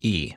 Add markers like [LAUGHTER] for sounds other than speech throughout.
E.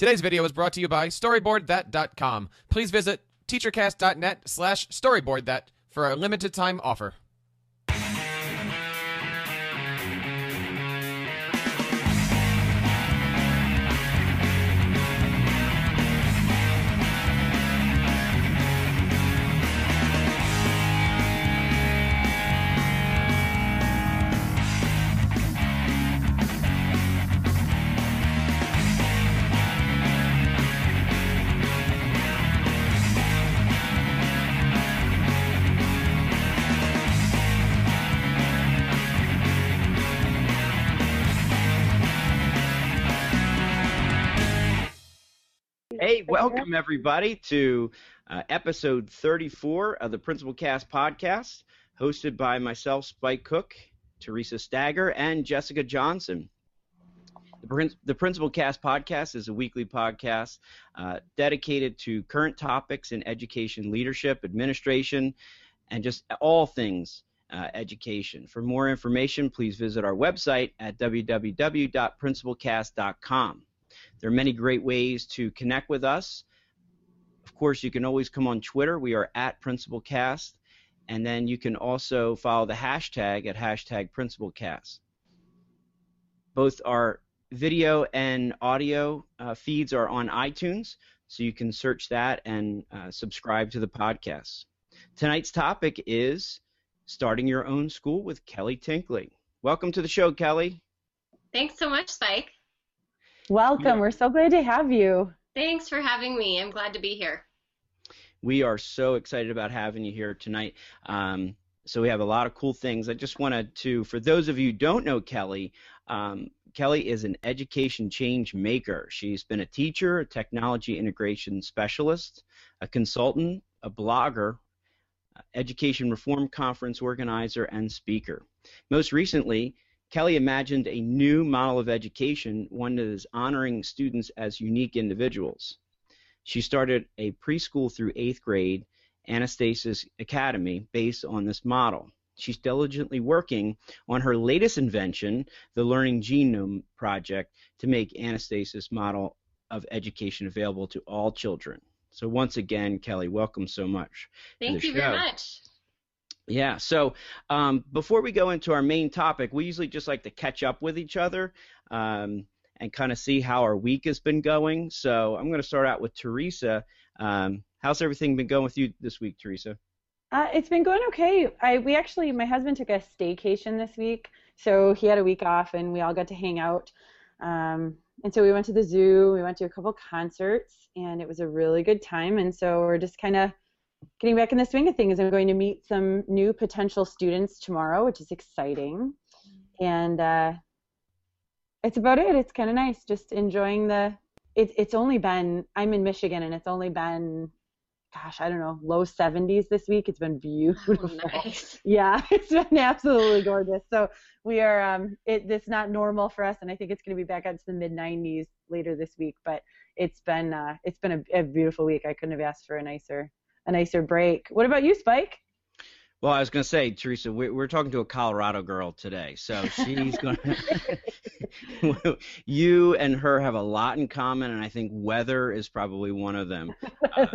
Today's video is brought to you by StoryboardThat.com. Please visit teachercast.net slash storyboardthat for a limited time offer. Welcome everybody to uh, episode 34 of the Principal Cast podcast, hosted by myself, Spike Cook, Theresa Stager, and Jessica Johnson. The, Prin- the Principal Cast podcast is a weekly podcast uh, dedicated to current topics in education leadership, administration, and just all things uh, education. For more information, please visit our website at www.principalcast.com. There are many great ways to connect with us. Of course, you can always come on Twitter. We are at PrincipalCast. And then you can also follow the hashtag at hashtag PrincipalCast. Both our video and audio uh, feeds are on iTunes, so you can search that and uh, subscribe to the podcast. Tonight's topic is starting your own school with Kelly Tenkely. Welcome to the show, Kelly. Thanks so much, Spike. Welcome. Yeah. We're so glad to have you. Thanks for having me. I'm glad to be here. We are so excited about having you here tonight. Um, so we have a lot of cool things. I just wanted to, for those of you who don't know Kelly, um, Kelly is an education change maker. She's been a teacher, a technology integration specialist, a consultant, a blogger, education reform conference organizer, and speaker. Most recently, Kelly imagined a new model of education, one that is honoring students as unique individuals. She started a preschool through eighth grade Anastasis Academy based on this model. She's diligently working on her latest invention, the Learning Genome Project, to make Anastasis model of education available to all children. So once again, Kelly, welcome so much. Thank you show. very much. Yeah. So um, before we go into our main topic, we usually just like to catch up with each other um, and kind of see how our week has been going. So I'm going to start out with Theresa. Um, how's everything been going with you this week, Theresa? Uh, it's been going okay. I we actually my husband took a staycation this week, so he had a week off and we all got to hang out. Um, and so we went to the zoo, we went to a couple concerts, and it was a really good time. And so we're just kind of getting back in the swing of things. I'm going to meet some new potential students tomorrow, which is exciting. And uh, it's about it. It's kind of nice, just enjoying the. It, it's only been I'm in Michigan, and it's only been gosh, I don't know, low 70s this week. It's been beautiful. Oh, nice. [LAUGHS] Yeah, [LAUGHS] it's been absolutely gorgeous. So we are, um, it, it's not normal for us, and I think it's going to be back up to the mid 90s later this week. But it's been, uh, it's been a, a beautiful week. I couldn't have asked for a nicer, a nicer break. What about you, Spike? Well, I was going to say, Theresa, we're, we're talking to a Colorado girl today, so she's going [LAUGHS] to. you and her have a lot in common, and I think weather is probably one of them. [LAUGHS] Uh,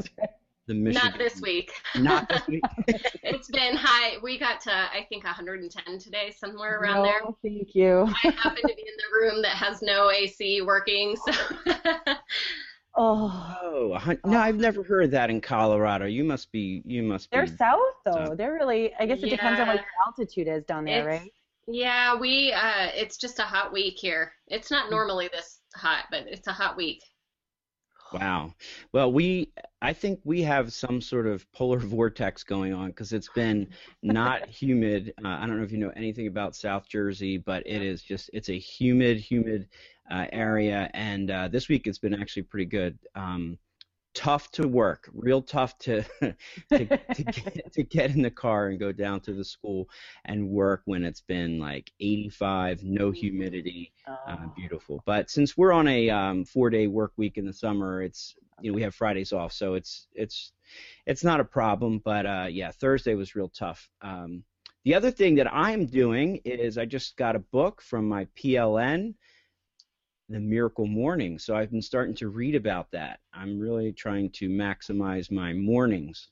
the Michigan. Not this week. Not this week. [LAUGHS] it's been high. We got to I think 110 today, somewhere around no, there. Thank you. I happen to be in the room that has no AC working, so. Oh, Oh, no, I've never heard that in Colorado. You must be. You must be. they're south though. So- They're really. I guess it depends on what your altitude is down there, It's- right? yeah, we. Uh, it's just a hot week here. It's not normally this hot, but it's a hot week. Wow. Well, we, I think we have some sort of polar [LAUGHS] vortex going on because it's been not [LAUGHS] humid. Uh, I don't know if you know anything about South Jersey, but it is just, it's a humid, humid uh, area. And uh, this week it's been actually pretty good. Um, tough to work, real tough to [LAUGHS] to, to, [LAUGHS] get, to get in the car and go down to the school and work when it's been like 85, no humidity uh, Oh. beautiful. But since we're on a um, four-day work week in the summer, it's you know we have Fridays off, so it's it's it's not a problem. But uh, yeah, Thursday was real tough. Um, the other thing that I'm doing is I just got a book from my PLN, The Miracle Morning. So I've been starting to read about that. I'm really trying to maximize my mornings.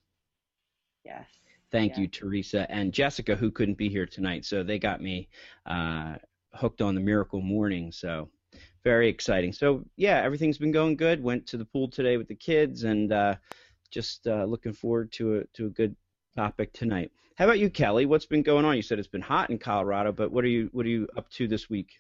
Yes. Thank Yeah. you, Theresa and Jessica, who couldn't be here tonight. So they got me uh, hooked on the Miracle Morning. So very exciting. So yeah, everything's been going good. Went to the pool today with the kids, and uh, just uh, looking forward to a to a good topic tonight. How about you, Kelly? What's been going on? You said it's been hot in Colorado, but what are you what are you up to this week?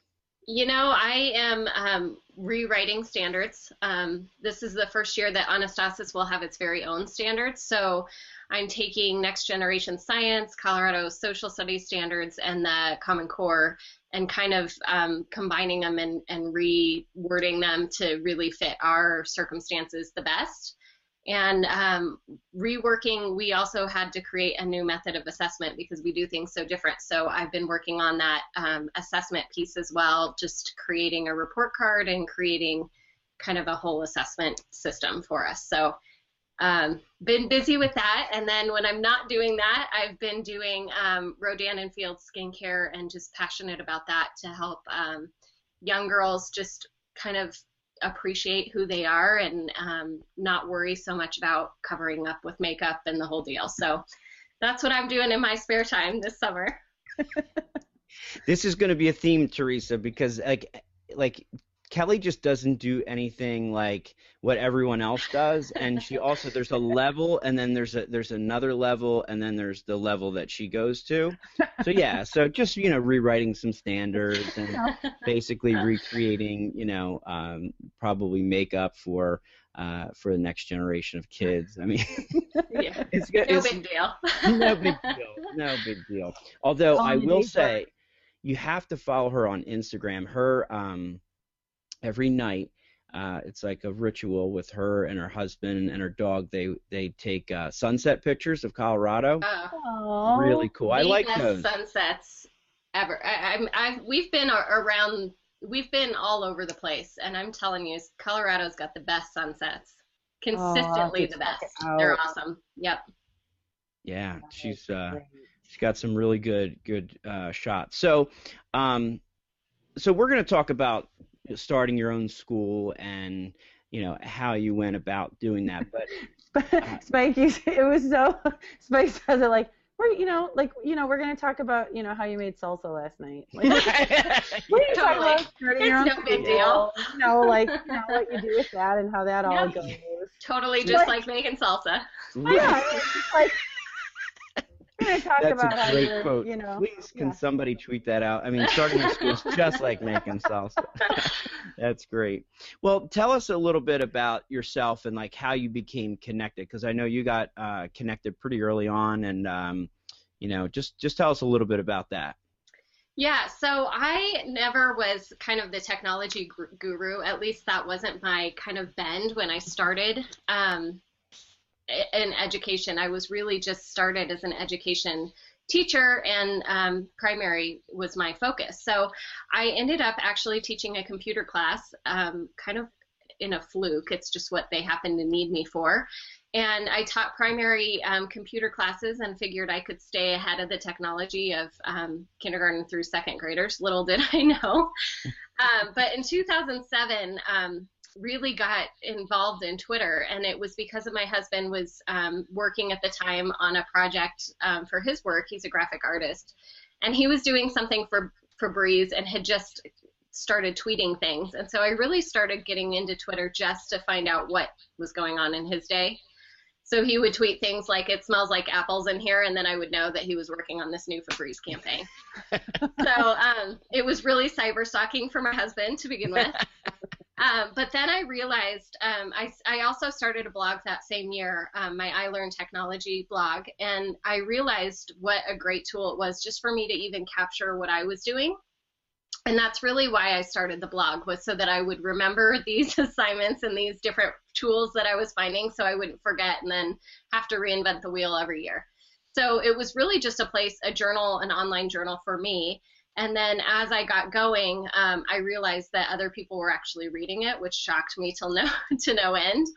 You know, I am um, rewriting standards. Um, this is the first year that Anastasis will have its very own standards. So I'm taking next generation science, Colorado social studies standards, and the Common Core, and kind of um, combining them and, and rewording them to really fit our circumstances the best. And um, reworking, we also had to create a new method of assessment because we do things so different. So I've been working on that um, assessment piece as well, just creating a report card and creating kind of a whole assessment system for us. So um, been busy with that. And then when I'm not doing that, I've been doing um, Rodan and Field skincare and just passionate about that to help um, young girls just kind of appreciate who they are and um, not worry so much about covering up with makeup and the whole deal. So that's what I'm doing in my spare time this summer. [LAUGHS] This is going to be a theme, Theresa, because like like Kelly just doesn't do anything like what everyone else does, and she also there's a level, and then there's a there's another level, and then there's the level that she goes to. So yeah, so just you know rewriting some standards and [LAUGHS] basically recreating you know um, probably makeup for uh, for the next generation of kids. I mean, yeah, [LAUGHS] it's no it's, big deal. [LAUGHS] no big deal. No big deal. Although I will say, you have to follow her on Instagram. Her um, every night, uh, it's like a ritual with her and her husband and her dog. They they take uh, sunset pictures of Colorado. Aw. really cool. I like best those. sunsets ever. I, I'm, I've, we've been around, we've been all over the place, and I'm telling you, Colorado's got the best sunsets. Consistently to the best. They're awesome. Yep. Yeah, she's uh, she's got some really good good uh, shots. So, um, so we're going to talk about starting your own school and you know how you went about doing that. But [LAUGHS] Spike, you, [LAUGHS] it was so. Spike says it like we're, you know, like you know, we're gonna talk about, you know, how you made salsa last night. Like, we didn't talk Totally. about starting your It's own no big school, deal. You know, like [LAUGHS] you know what you do with that and how that all goes. Totally just Like- like making salsa. Yeah, like gonna talk That's about a great you're, quote. you know. Please, can yeah. somebody tweet that out? I mean, starting a school is just like making salsa. [LAUGHS] That's great. Well, tell us a little bit about yourself and like how you became connected, because I know you got uh, connected pretty early on, and um, you know, just just tell us a little bit about that. Yeah, so I never was kind of the technology guru. At least that wasn't my kind of bend when I started um, i- in education. I was really just started as an education teacher, and um, primary was my focus. So I ended up actually teaching a computer class, um, kind of in a fluke. It's just what they happened to need me for. And I taught primary um, computer classes and figured I could stay ahead of the technology of um, kindergarten through second graders. Little did I [LAUGHS] know. um, but in 2007, um, really got involved in Twitter, and it was because of my husband was um, working at the time on a project um, for his work. He's a graphic artist, and he was doing something for for Breeze and had just started tweeting things. And so I really started getting into Twitter just to find out what was going on in his day. So he would tweet things like "It smells like apples in here," and then I would know that he was working on this new Febreze campaign. [LAUGHS] so um, it was really cyber stalking for my husband to begin with. [LAUGHS] Um, but then I realized um, I, I also started a blog that same year, um, my iLearn Technology blog, and I realized what a great tool it was just for me to even capture what I was doing. And that's really why I started the blog was so that I would remember [LAUGHS] these assignments and these different tools that I was finding so I wouldn't forget and then have to reinvent the wheel every year. So it was really just a place, a journal, an online journal for me. And then as I got going, um, I realized that other people were actually reading it, which shocked me till [LAUGHS] no to no end.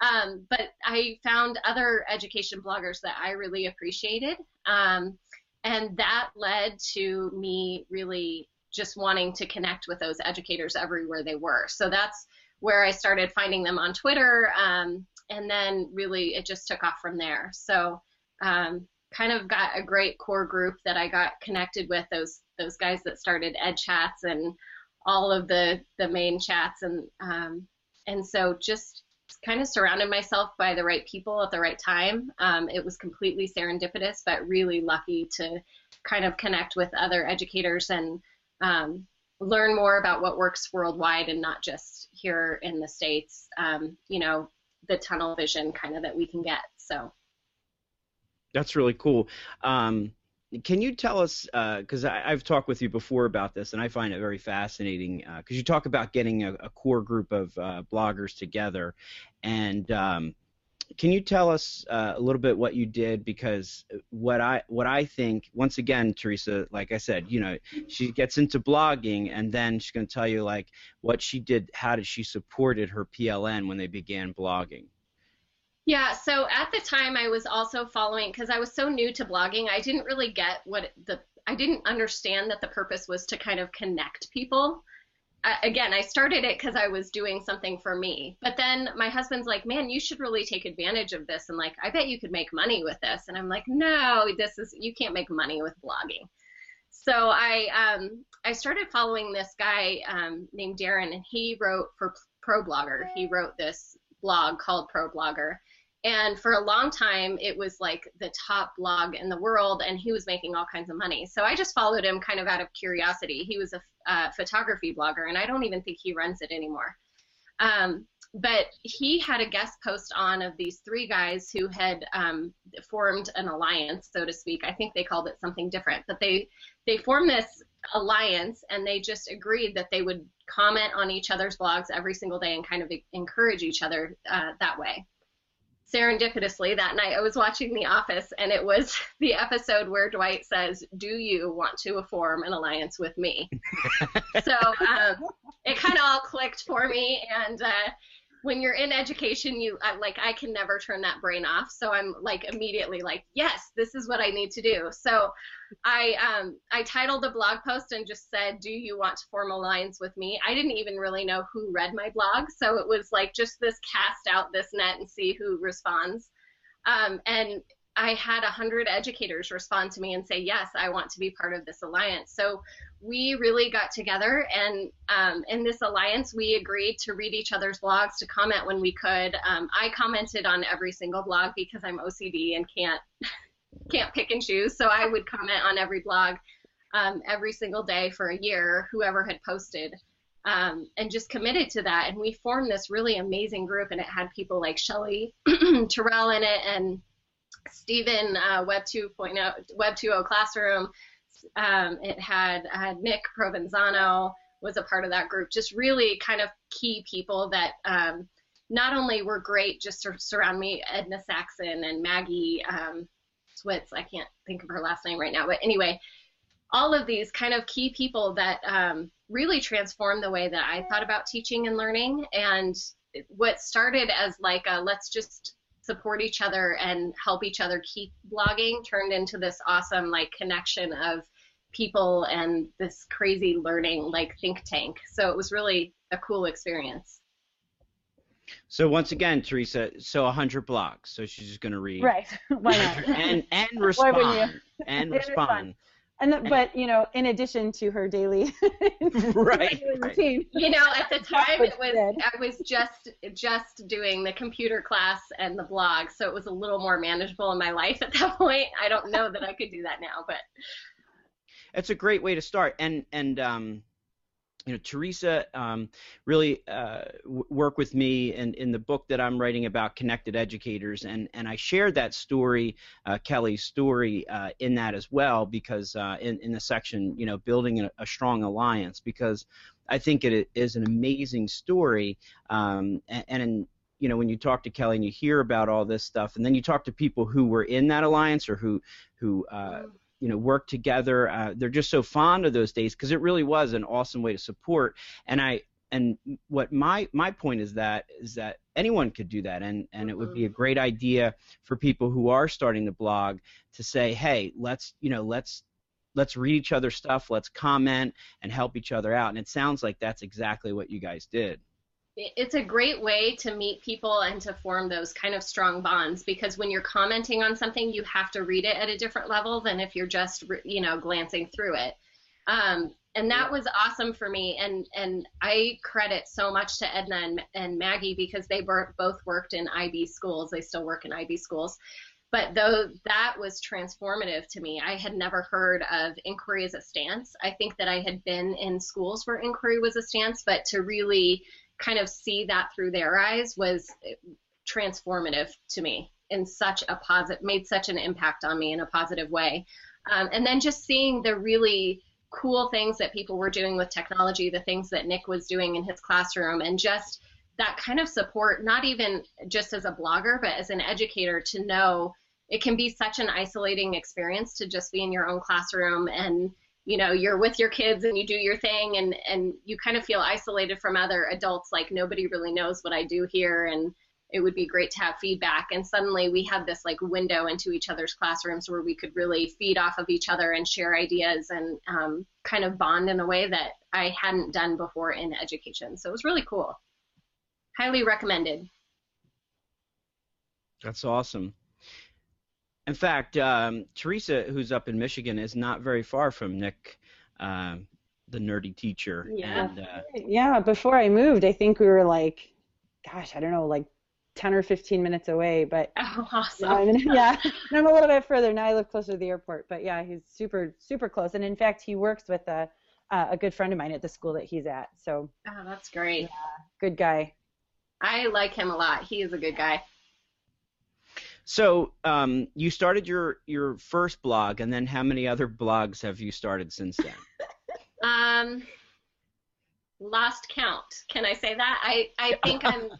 Um, but I found other education bloggers that I really appreciated, um, and that led to me really just wanting to connect with those educators everywhere they were. So that's where I started finding them on Twitter, um, and then really it just took off from there. So um, kind of got a great core group that I got connected with those those guys that started Ed Chats and all of the the main chats and um, and so just kind of surrounded myself by the right people at the right time. Um, it was completely serendipitous, but really lucky to kind of connect with other educators and um, learn more about what works worldwide and not just here in the states. Um, you know, the tunnel vision kind of that we can get. So. That's really cool. Um, can you tell us, because uh, I've talked with you before about this, and I find it very fascinating, because uh, you talk about getting a, a core group of uh, bloggers together, and um, can you tell us uh, a little bit what you did? Because what I what I think, once again, Theresa, like I said, you know, she gets into blogging, and then she's going to tell you like what she did, how did she supported her PLN when they began blogging. Yeah, so at the time I was also following because I was so new to blogging, I didn't really get what the I didn't understand that the purpose was to kind of connect people. Again, I started it because I was doing something for me. But then my husband's like, "Man, you should really take advantage of this." And like, I bet you could make money with this. And I'm like, "No, this is you can't make money with blogging." So I um, I started following this guy um, named Darren, and he wrote for ProBlogger. He wrote this blog called ProBlogger. And for a long time, it was like the top blog in the world, and he was making all kinds of money. So I just followed him kind of out of curiosity. He was a uh, photography blogger, and I don't even think he runs it anymore. Um, but he had a guest post on of these three guys who had um, formed an alliance, so to speak. I think they called it something different, but they they formed this alliance, and they just agreed that they would comment on each other's blogs every single day and kind of encourage each other uh, that way serendipitously that night I was watching The Office and it was [LAUGHS] the episode where Dwight says, "Do you want to form an alliance with me?" [LAUGHS] so um, it kind of all clicked for me, and uh, when you're in education, you like I can never turn that brain off. So I'm like immediately like, yes, this is what I need to do. So I um I titled the blog post and just said, do you want to form alliance with me? I didn't even really know who read my blog, so it was like just this cast out this net and see who responds. Um, and I had a hundred educators respond to me and say, yes, I want to be part of this alliance. So we really got together, and um, in this alliance, we agreed to read each other's blogs, to comment when we could. Um, I commented on every single blog because I'm OCD and can't [LAUGHS] can't pick and choose. So I would comment on every blog um, every single day for a year, whoever had posted. Um, and just committed to that. And we formed this really amazing group, and it had people like Shelly [CLEARS THROAT] Terrell in it and Stephen uh, Web 2.0 Web 2.0 Classroom. Um, it had, Nick Provenzano was a part of that group. Just really kind of key people that um, not only were great just to surround me, Edna Sackson and Maggie um, Switz. I can't think of her last name right now, but anyway, all of these kind of key people that um, really transformed the way that I thought about teaching and learning. And what started as like a let's just support each other and help each other keep blogging turned into this awesome like connection of people and this crazy learning like think tank. So it was really a cool experience. So once again, Theresa, so 100 blocks. So she's just going to read. Right. [LAUGHS] Why not? and and [LAUGHS] respond. and [LAUGHS] respond. And the, but you know, in addition to her daily, right, daily routine. You know, at the time it was I was just just doing the computer class and the blog, so it was a little more manageable in my life at that point. I don't know that I could do that now, but it's a great way to start. And and um, you know, Theresa um, really uh, w- worked with me in, in the book that I'm writing about connected educators, and, and I shared that story, uh, Kelly's story, uh, in that as well, because uh, in, in the section, you know, building a, a, strong alliance, because I think it is an amazing story, um, and, and you know when you talk to Kelly and you hear about all this stuff, and then you talk to people who were in that alliance or who who uh, you know work together. Uh, they're just so fond of those days because it really was an awesome way to support. And I and what my my point is that is that anyone could do that and and it would be a great idea for people who are starting the blog to say hey let's you know let's let's read each other's stuff let's comment and help each other out and it sounds like that's exactly what you guys did it's a great way to meet people and to form those kind of strong bonds because when you're commenting on something you have to read it at a different level than if you're just you know glancing through it. Um, and that was awesome for me and and i credit so much to edna and, and maggie because they both worked in ib schools. They still work in ib schools. But though that was transformative to me. I had never heard of inquiry as a stance. I think that i had been in schools where inquiry was a stance but to really kind of see that through their eyes was transformative to me in such a positive made such an impact on me in a positive way. Um, and then just seeing the really cool things that people were doing with technology the things that nick was doing in his classroom and just that kind of support not even just as a blogger but as an educator to know it can be such an isolating experience to just be in your own classroom and you know you're with your kids and you do your thing and and you kind of feel isolated from other adults like nobody really knows what I do here. And it would be great to have feedback. And suddenly we have this like window into each other's classrooms where we could really feed off of each other and share ideas and um, kind of bond in a way that I hadn't done before in education. So it was really cool. Highly recommended. That's awesome in fact, um, Theresa, who's up in Michigan, is not very far from Nick, uh, the nerdy teacher. Yeah. And, uh, yeah. Before I moved, I think we were like, gosh, I don't know, like 10 or 15 minutes away. But [LAUGHS] oh, awesome. I mean, yeah, [LAUGHS] I'm a little bit further now. I live closer to the airport. But yeah, he's super, super close. And in fact, he works with a, a good friend of mine at the school that he's at. So. Oh, that's great. Yeah, good guy. I like him a lot. He is a good guy. So um, you started your your first blog, and then how many other blogs have you started since then? [LAUGHS] um, lost count. Can I say that? I I think I'm.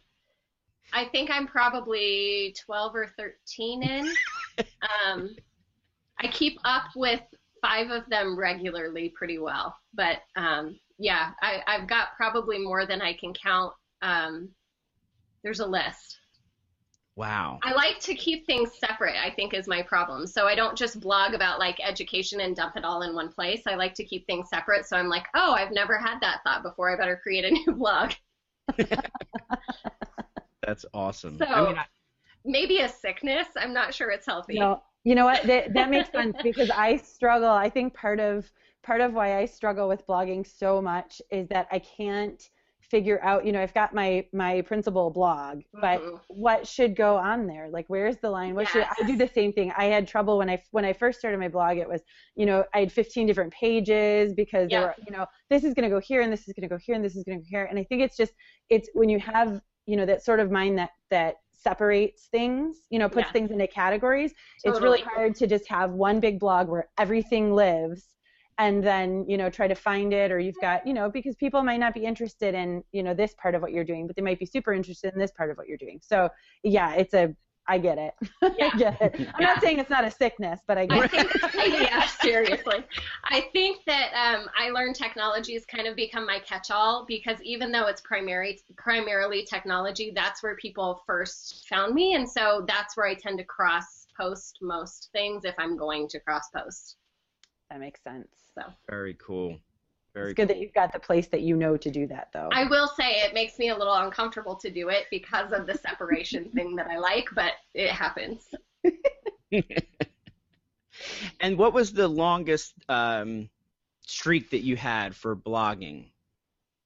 I think I'm probably 12 or 13 in. Um, I keep up with five of them regularly pretty well, but um, yeah, I, I've got probably more than I can count. Um, there's a list. Wow. I like to keep things separate, I think is my problem. So I don't just blog about like education and dump it all in one place. I like to keep things separate. So I'm like, oh, I've never had that thought before. I better create a [LAUGHS] new blog. [LAUGHS] That's awesome. So I mean, I... maybe a sickness. I'm not sure it's healthy. No, you know what? That, that makes sense [LAUGHS] because I struggle. I think part of part of why I struggle with blogging so much is that I can't figure out you know i've got my my principal blog but Mhm. what should go on there? Like where's the line? What should i do the same thing. I had trouble when i when i first started my blog it was you know i had 15 different pages because there were you know this is going to go here and this is going to go here and this is going to go here. And i think it's just it's when you have you know that sort of mind that that separates things you know puts Yeah. things into categories it's really hard to just have one big blog where everything lives and then you know try to find it or you've got you know because people might not be interested in you know this part of what you're doing but they might be super interested in this part of what you're doing so yeah it's a i get it [LAUGHS] Yeah. i get it i'm Yeah. not saying it's not a sickness but i get I it think, [LAUGHS] yeah, seriously. I think that um, iLearn Technology has kind of become my catch-all because even though it's primary, primarily technology, that's where people first found me, and so that's where I tend to cross post most things if I'm going to cross post. That makes sense So Very cool. Very it's good that you've got the place that you know to do that though I will say it makes me a little uncomfortable to do it because of the separation [LAUGHS] thing that I like, but it happens. [LAUGHS] And what was the longest um, streak that you had for blogging?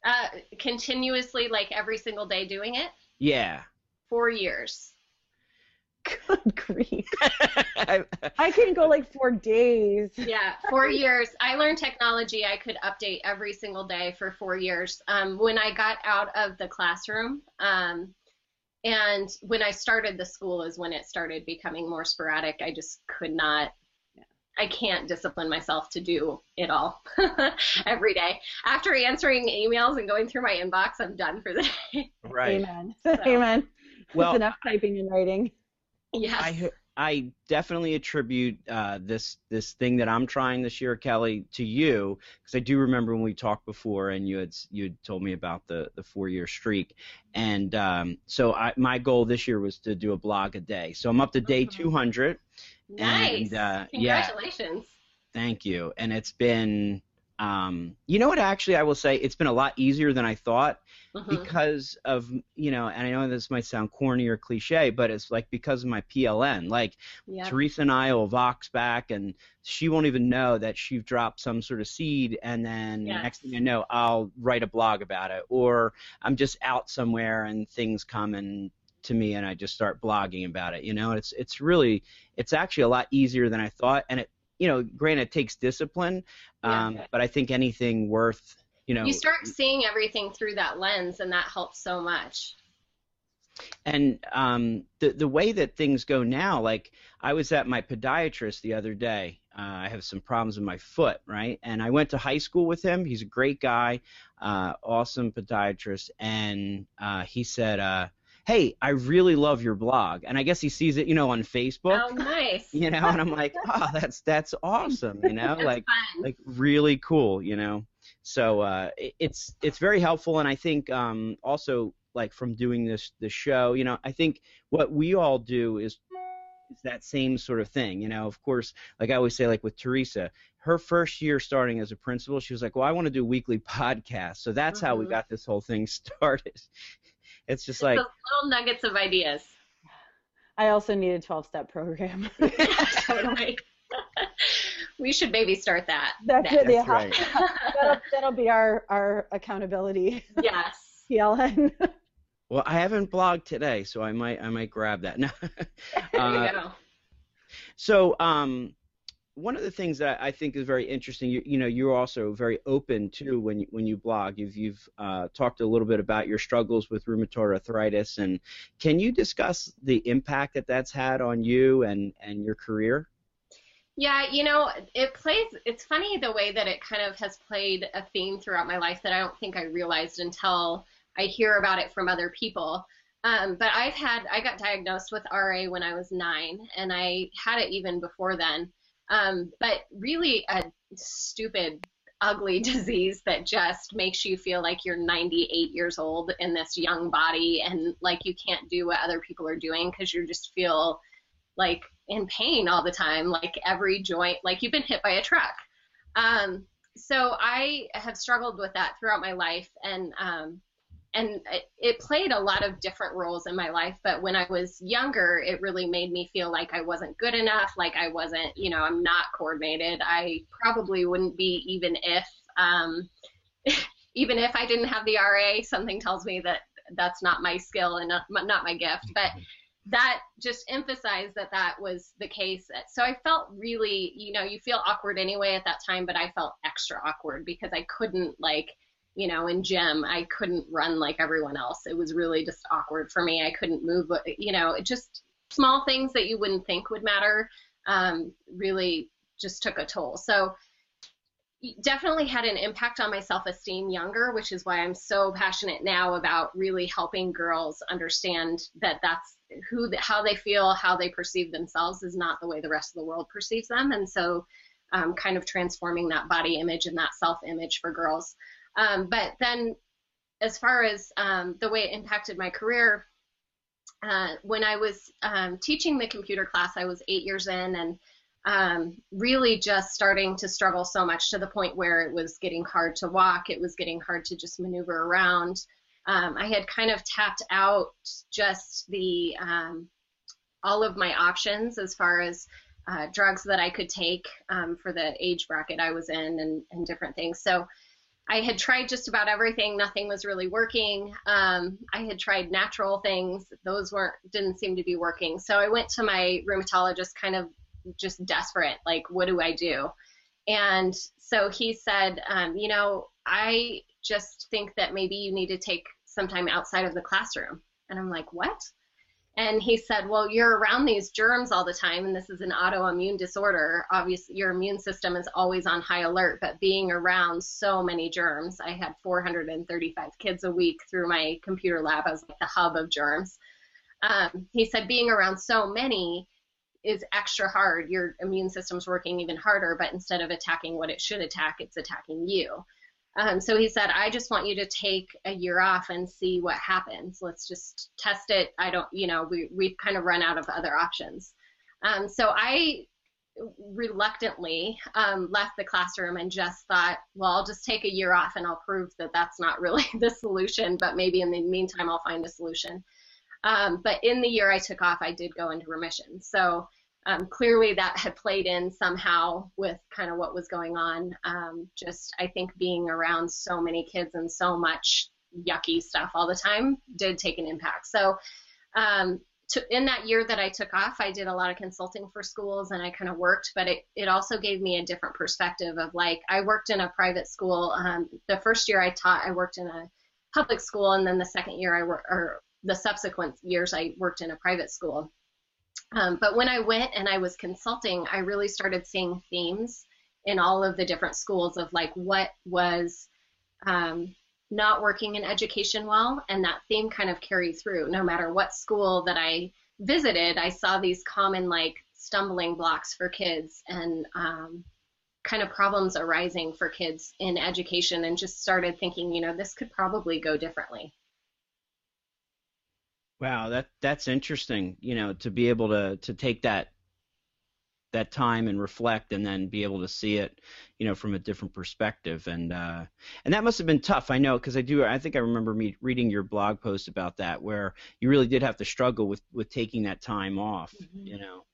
Uh, continuously, like every single day, doing it. Yeah. Four years. Good grief [LAUGHS] i couldn't go like four days Yeah, four years. iLearn Technology. I could update every single day for four years. Um, when I got out of the classroom, um, and when I started the school is when it started becoming more sporadic. I just could not. I can't discipline myself to do it all [LAUGHS] every day. After answering emails and going through my inbox, I'm done for the day. Right. amen amen Well- it's enough typing and writing yes. I I definitely attribute uh, this this thing that I'm trying this year, Kelly, to you because I do remember when we talked before and you had you had told me about the the four year streak, and um, so I, my goal this year was to do a blog a day. So I'm up to day Mhm. 200. nice. and, uh, yeah. Congratulations. Thank you. And it's been, um, you know what? Actually, I will say it's been a lot easier than I thought Mhm. because of you know, and I know this might sound corny or cliche, but it's like because of my PLN. Like Yep. Theresa and I will vox back, and she won't even know that she've dropped some sort of seed, and then Yes. next thing I know, I'll write a blog about it, or I'm just out somewhere and things come and to me and I just start blogging about it. You know, it's it's really it's actually a lot easier than I thought, and it you know, granted, it takes discipline, Yeah. um, but I think anything worth you know you start seeing everything through that lens and that helps so much and um, the the way that things go now, like I was at my podiatrist the other day. Uh, I have some problems with my foot, right? And I went to high school with him. He's a great guy, uh, awesome podiatrist, and uh, he said, uh, "Hey, I really love your blog." And I guess he sees it, you know, on Facebook, oh nice [LAUGHS] you know. And I'm like, "Oh, [LAUGHS] that's that's awesome," you know, That's like fun. like really cool, you know. So uh, it- it's it's very helpful, and I think um, also like from doing this this show, you know, I think what we all do is is that same sort of thing, you know. Of course, like I always say, like with Theresa, her first year starting as a principal, she was like, "Well, I want to do weekly [LAUGHS] podcasts," so that's how we Mhm. got this whole thing started. It's just like those little nuggets of ideas I also need a 12 step program. [LAUGHS] [LAUGHS] totally we should maybe start that That's next. it. That's yeah. right. [LAUGHS] that'll, that'll be our, our accountability. yes PLN. Well, I haven't blogged today, so I might I might grab that. No. there Uh, you go So, um, one of the things that I think is very interesting, you, you know, you're also very open to when you, when you blog. You've you've uh, talked a little bit about your struggles with rheumatoid arthritis, and can you discuss the impact that that's had on you and and your career? Yeah, you know, it plays, it's funny the way that it kind of has played a theme throughout my life that I don't think I realized until I hear about it from other people. Um, but I've had, I got diagnosed with RA when I was nine, and I had it even before then. Um, but really a stupid, ugly [LAUGHS] disease that just makes you feel like you're 98 years old in this young body and like you can't do what other people are doing because you just feel like in pain all the time, like every joint, like you've been hit by a truck. Um, so I have struggled with that throughout my life, and um, and it, played a lot of different roles in my life. But when I was younger, it really made me feel like I wasn't good enough, like I wasn't, you know, I'm not coordinated. I probably wouldn't be even if. Um, [LAUGHS] even if I didn't have the RA, something tells me that that's not my skill and not, not my gift. But that just emphasized that that was the case. So I felt really, you know, you feel awkward anyway at that time, but I felt extra awkward because I couldn't like, you know, in gym, I couldn't run like everyone else. It was really just awkward for me. I couldn't move, you know, it just small things that you wouldn't think would matter um, really just took a toll. So definitely had an impact on my self-esteem younger which is why i'm so passionate now about really helping girls understand that that's who how they feel how they perceive themselves is not the way the rest of the world perceives them and so um, kind of transforming that body image and that self-image for girls um, but then as far as um, the way it impacted my career uh, when i was um, teaching the computer class i was eight years in and um, really just starting to struggle so much to the point where it was getting hard to walk. It was getting hard to just maneuver around. Um, I had kind of tapped out just the um, all of my options as far as uh, drugs that I could take um, for the age bracket I was in and, and, different things. So I had tried just about everything. Nothing was really working. Um, I had tried natural things. Those weren't didn't seem to be working. So I went to my rheumatologist kind of just desperate. Like, what do I do? And so he said, um, you know, I just think that maybe you need to take some time outside of the classroom. And I'm like, what? And he said, well, you're around these germs all the time, and this is an autoimmune disorder. Obviously, your immune system is always on high alert, but being around so many germs, I had 435 kids a week through my computer lab. I was like the hub of germs. Um, he said, being around so many, is extra hard. Your immune system's working even harder, but instead of attacking what it should attack, it's attacking you. Um, so he said, I just want you to take a year off and see what happens. Let's just test it. I don't, you know, we, we've kind of run out of other options. Um, so I reluctantly um, left the classroom and just thought, well, I'll just take a year off and I'll prove that that's not really [LAUGHS] the solution, but maybe in the meantime, I'll find a solution. Um, but in the year I took off, I did go into remission. So um, clearly that had played in somehow with kind of what was going on. Um, just I think being around so many kids and so much yucky stuff all the time did take an impact. So um, to, in that year that I took off, I did a lot of consulting for schools and I kind of worked, but it, it also gave me a different perspective of like, I worked in a private school. Um, the first year I taught, I worked in a public school, and then the second year I worked, or the subsequent years I worked in a private school. Um, but when I went and I was consulting, I really started seeing themes in all of the different schools of like what was um, not working in education well, and that theme kind of carried through. No matter what school that I visited, I saw these common like stumbling blocks for kids and um, kind of problems arising for kids in education, and just started thinking, you know, this could probably go differently. Wow, that that's interesting. You know, to be able to to take that that time and reflect, and then be able to see it, you know, from a different perspective, and uh, and that must have been tough. I know because I do. I think I remember me reading your blog post about that, where you really did have to struggle with with taking that time off. Mm-hmm. You know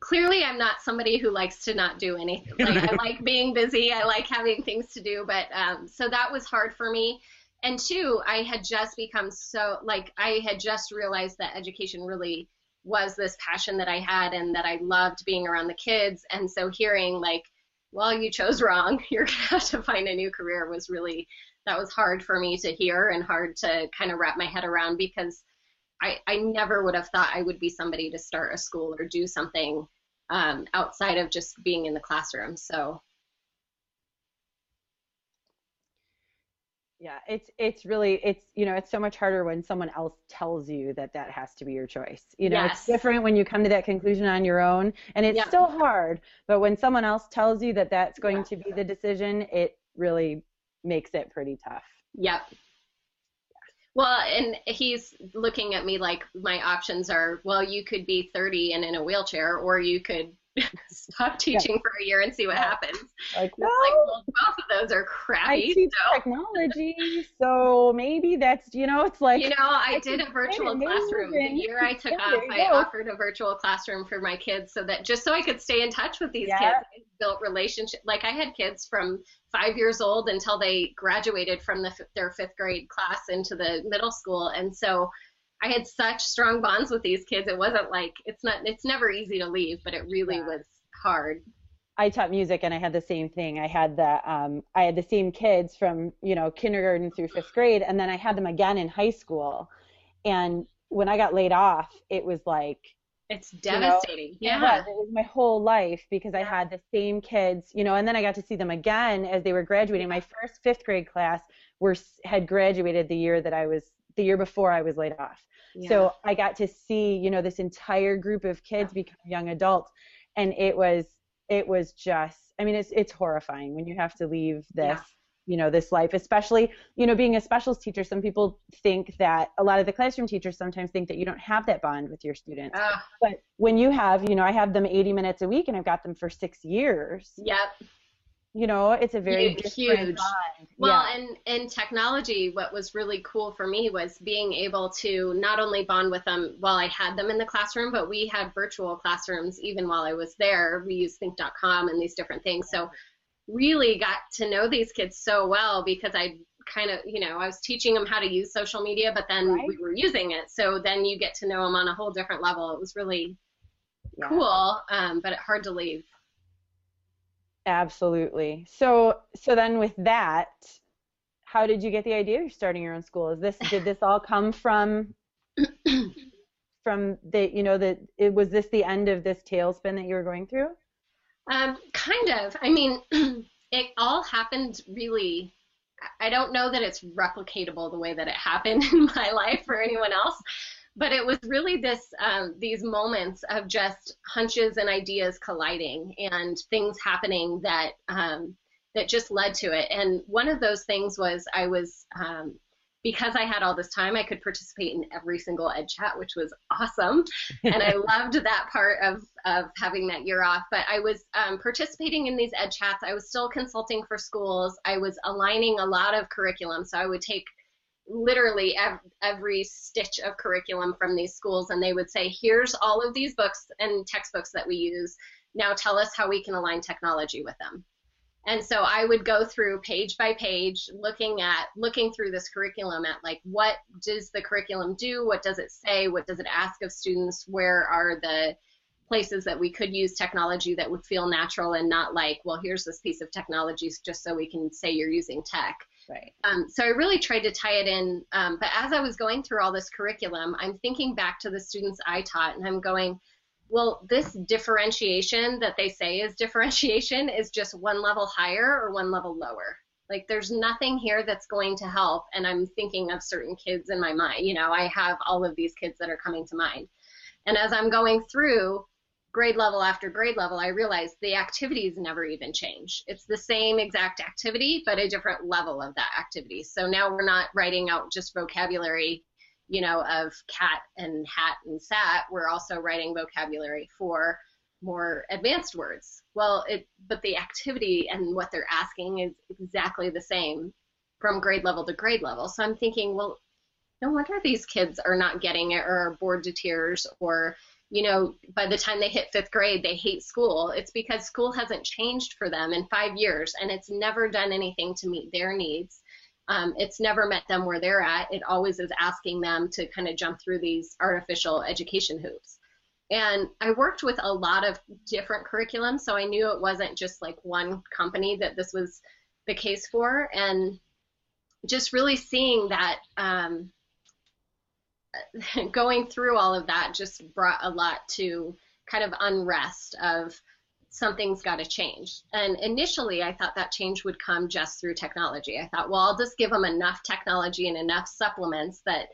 clearly I'm not somebody who likes to not do anything. [LAUGHS] Like I like being busy. I like having things to do, but um, so that was hard for me and two, I had just become so like I had just realized that education really was this passion that I had and that I loved being around the kids. And so hearing like, well, you chose wrong, [LAUGHS] you're gonna have to find a new career was really that was hard for me to hear and hard to kind of wrap my head around because I, I never would have thought I would be somebody to start a school or do something um, outside of just being in the classroom. So yeah it's it's really it's you know it's so much harder when someone else tells you that that has to be your choice. You know yes. it's different when you come to that conclusion on your own and it's still hard but when someone else tells you that that's going to be the decision it really makes it pretty tough. Yep. Well, and he's looking at me like my options are, well, you could be 30 and in a wheelchair, or you could [LAUGHS] stop teaching yeah. for a year and see what happens. Like, well, like, well, both of those are crappy. I teach so. technology, so maybe that's you know, it's like you know, I, I did a virtual classroom the year [LAUGHS] I took off. I offered a virtual classroom for my kids so that just so I could stay in touch with these yeah. kids. built relationship. Like I had kids from five years old until they graduated from the, their fifth grade class into the middle school, and so I had such strong bonds with these kids. It wasn't like it's not it's never easy to leave, but it really yeah. was hard. I taught music and I had the same thing. I had the um, I had the same kids from you know kindergarten through fifth grade, and then I had them again in high school. And when I got laid off, it was like it's devastating. You know, yeah, it was my whole life because. I had the same kids, you know, and then I got to see them again as they were graduating. My first fifth grade class were had graduated the year that I was the year before I was laid off. Yeah. So I got to see, you know, this entire group of kids become young adults, and it was it was just i mean it's it's horrifying when you have to leave this yeah. you know this life especially you know being a specials teacher some people think that a lot of the classroom teachers sometimes think that you don't have that bond with your students uh, but when you have you know i have them 80 minutes a week and i've got them for six years yep you know it's a very huge bond. well yeah. and in technology what was really cool for me was being able to not only bond with them while i had them in the classroom but we had virtual classrooms even while i was there we used think.com and these different things so really got to know these kids so well because i kind of you know i was teaching them how to use social media but then right. we were using it so then you get to know them on a whole different level it was really yeah. cool um, but hard to leave Absolutely. So so then with that, how did you get the idea of starting your own school? Is this did this all come from [CLEARS THROAT] from the you know that it was this the end of this tailspin that you were going through? Um, kind of. I mean, [CLEARS THROAT] it all happened really. I don't know that it's replicatable the way that it happened [LAUGHS] in my life for anyone else, but it was really this um, these moments of just hunches and ideas colliding and things happening that um, that just led to it. And one of those things was I was um, because I had all this time, I could participate in every single Ed Chat, which was awesome, [LAUGHS] and I loved that part of of having that year off. But I was um, participating in these Ed Chats. I was still consulting for schools. I was aligning a lot of curriculum, so I would take literally every stitch of curriculum from these schools and they would say here's all of these books and textbooks that we use. Now tell us how we can align technology with them. And so i would go through page by page looking at looking through this curriculum at like what does the curriculum do? What does it say? What does it ask of students? Where are the places that we could use technology that would feel natural and not like well here's this piece of technology just so we can say you're using tech Right. Um, so I really tried to tie it in. Um, but as I was going through all this curriculum, I'm thinking back to the students I taught, and I'm going, well, this differentiation that they say is differentiation [LAUGHS] is just one level higher or one level lower. Like there's nothing here that's going to help. And I'm thinking of certain kids in my mind. You know, I have all of these kids that are coming to mind. And as I'm going through, grade level after grade level, I realized the activities never even change. It's the same exact activity, but a different level of that activity. So now we're not writing out just vocabulary, you know, of cat and hat and sat. We're also writing vocabulary for more advanced words. Well, it, but the activity and what they're asking is exactly the same from grade level to grade level. So I'm thinking, well, no wonder these kids are not getting it or are bored to tears or you know, by the time they hit fifth grade, they hate school. It's because school hasn't changed for them in five years and it's never done anything to meet their needs. Um, it's never met them where they're at. It always is asking them to kind of jump through these artificial education hoops. And I worked with a lot of different curriculums, so I knew it wasn't just like one company that this was the case for. And just really seeing that um, [LAUGHS] going through all of that just brought a lot to kind of unrest of something's got to change. And initially, I thought that change would come just through technology. I thought, well, I'll just give them enough technology and enough supplements that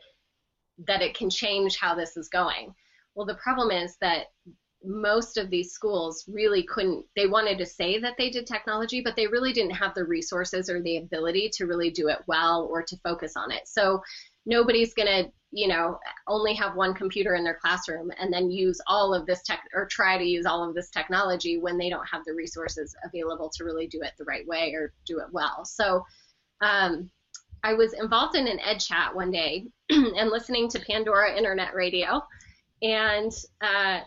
that it can change how this is going. Well, the problem is that most of these schools really couldn't they wanted to say that they did technology but they really didn't have the resources or the ability to really do it well or to focus on it so nobody's going to you know only have one computer in their classroom and then use all of this tech or try to use all of this technology when they don't have the resources available to really do it the right way or do it well. So um, i was involved in an ed chat one day [CLEARS THROAT] and listening to pandora internet radio. And uh,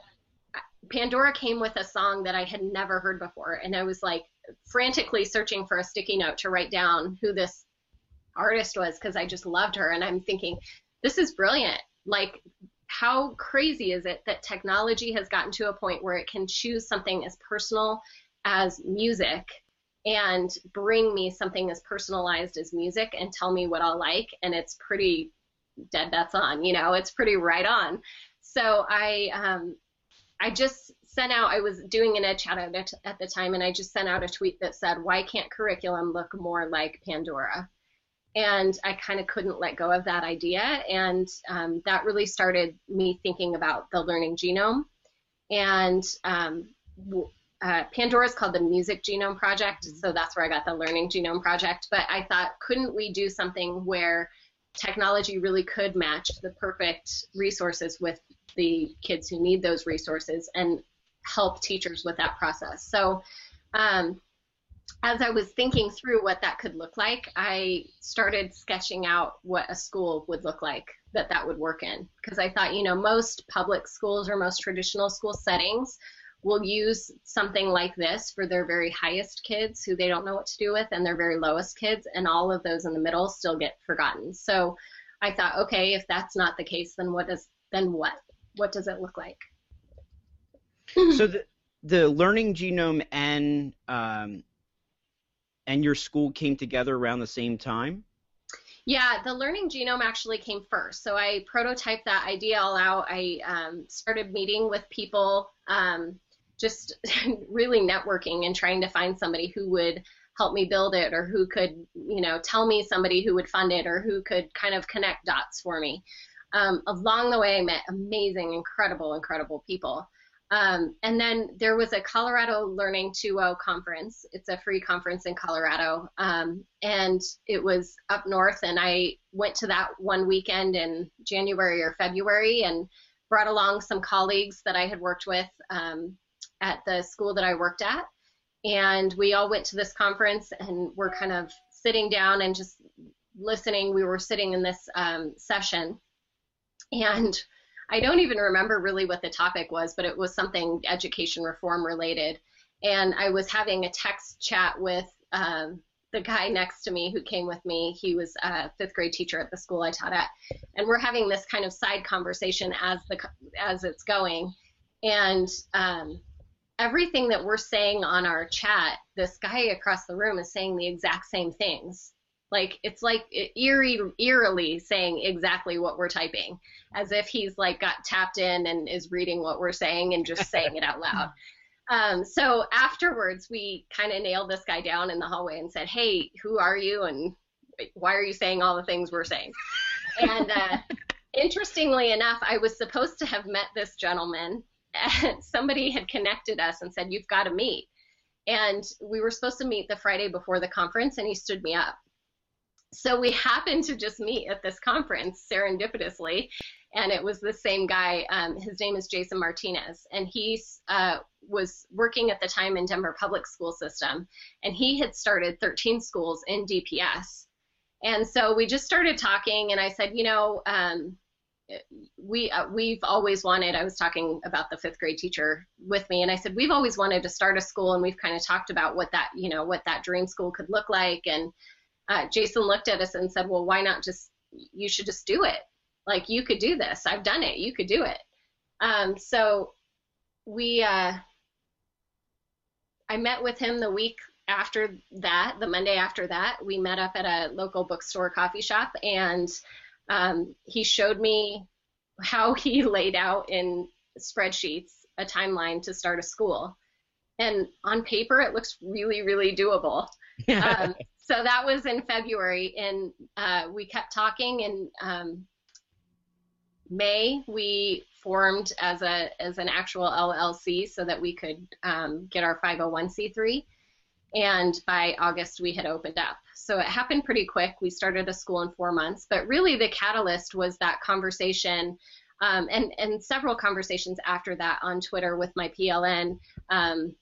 Pandora came with a song that I had never heard before, and I was like frantically searching for a sticky note to write down who this artist was because I just loved her. And I'm thinking, this is brilliant. Like, how crazy is it that technology has gotten to a point where it can choose something as personal as music and bring me something as personalized as music and tell me what I'll like? And it's pretty dead that's on, you know, it's pretty right on. So I, um, I just sent out, I was doing an ed chat at, at the time, and I just sent out a tweet that said, Why can't curriculum look more like Pandora? And I kind of couldn't let go of that idea. And um, that really started me thinking about the learning genome. And um, uh, Pandora is called the Music Genome Project, so that's where I got the Learning Genome Project. But I thought, couldn't we do something where technology really could match the perfect resources with the kids who need those resources and help teachers with that process. So um, as I was thinking through what that could look like, I started sketching out what a school would look like that that would work in. Because I thought, you know, most public schools or most traditional school settings will use something like this for their very highest kids who they don't know what to do with and their very lowest kids, and all of those in the middle still get forgotten. So I thought, okay, if that's not the case, then what does then what? What does it look like? so the the learning genome and um, and your school came together around the same time. Yeah, the learning genome actually came first. So I prototyped that idea all out. I um, started meeting with people, um, just [LAUGHS] really networking and trying to find somebody who would help me build it or who could, you know, tell me somebody who would fund it or who could kind of connect dots for me. Um, along the way, I met amazing, incredible, incredible people. Um, and then there was a Colorado Learning 2.0 conference. It's a free conference in Colorado. Um, and it was up north. And I went to that one weekend in January or February and brought along some colleagues that I had worked with um, at the school that I worked at. And we all went to this conference and we're kind of sitting down and just listening. We were sitting in this um, session. And I don't even remember really what the topic was, but it was something education reform related. And I was having a text chat with um, the guy next to me who came with me. He was a fifth grade teacher at the school I taught at, and we're having this kind of side conversation as the as it's going. And um, everything that we're saying on our chat, this guy across the room is saying the exact same things. Like it's like eerie, eerily saying exactly what we're typing, as if he's like got tapped in and is reading what we're saying and just saying it out loud. [LAUGHS] Um, so afterwards, we kind of nailed this guy down in the hallway and said, "Hey, who are you and why are you saying all the things we're saying?" And uh, [LAUGHS] interestingly enough, I was supposed to have met this gentleman. [LAUGHS] Somebody had connected us and said, "You've got to meet." And we were supposed to meet the Friday before the conference, and he stood me up so we happened to just meet at this conference serendipitously and it was the same guy um, his name is jason martinez and he uh, was working at the time in denver public school system and he had started 13 schools in dps and so we just started talking and i said you know um, we uh, we've always wanted i was talking about the fifth grade teacher with me and i said we've always wanted to start a school and we've kind of talked about what that you know what that dream school could look like and uh, Jason looked at us and said, well, why not just, you should just do it. Like, you could do this. I've done it. You could do it. Um, so we, uh, I met with him the week after that, the Monday after that. We met up at a local bookstore coffee shop, and um, he showed me how he [LAUGHS] laid out in spreadsheets a timeline to start a school. And on paper, it looks really, really doable. um, so that was in February, and uh, we kept talking. In um, May, we formed as a as an actual LLC so that we could um, get our 501c3. And by August, we had opened up. So it happened pretty quick. We started a school in four months, but really the catalyst was that conversation. Um, and, and several conversations after that on Twitter with my PLN um,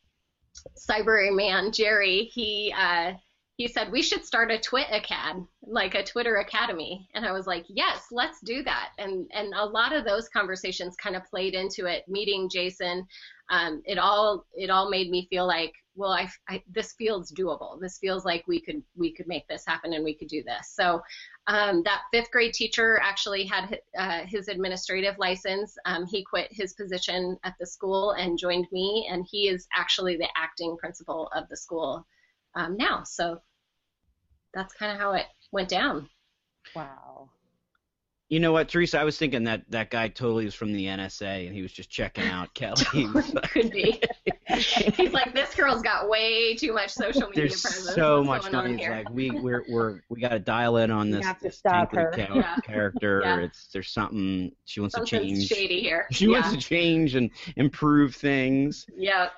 Cybraryman Jerry. He uh, he said we should start a twit acad like a twitter academy. And i was like yes let's do that. And and a lot of those conversations kind of played into it meeting jason. Um, it all it all made me feel like well I, I, this feels doable. This feels like we could we could make this happen and we could do this. So um, that fifth grade teacher actually had uh, his administrative license. Um, he quit his position at the school and joined me. And he is actually the acting principal of the school um, now. So that's kind of how it went down. Wow. You know what, Theresa? I was thinking that that guy totally was from the NSA and he was just checking out [LAUGHS] Kelly. Could be. [LAUGHS] He's like, this girl's got way too much social media There's presence. so What's much money. It's like we we're we're we got to dial in on this. have to this stop Tenkely her. Cow- Yeah. character. [LAUGHS] Yeah. It's there's something she wants to Something's change. shady here. She yeah. wants to change and improve things. Yep.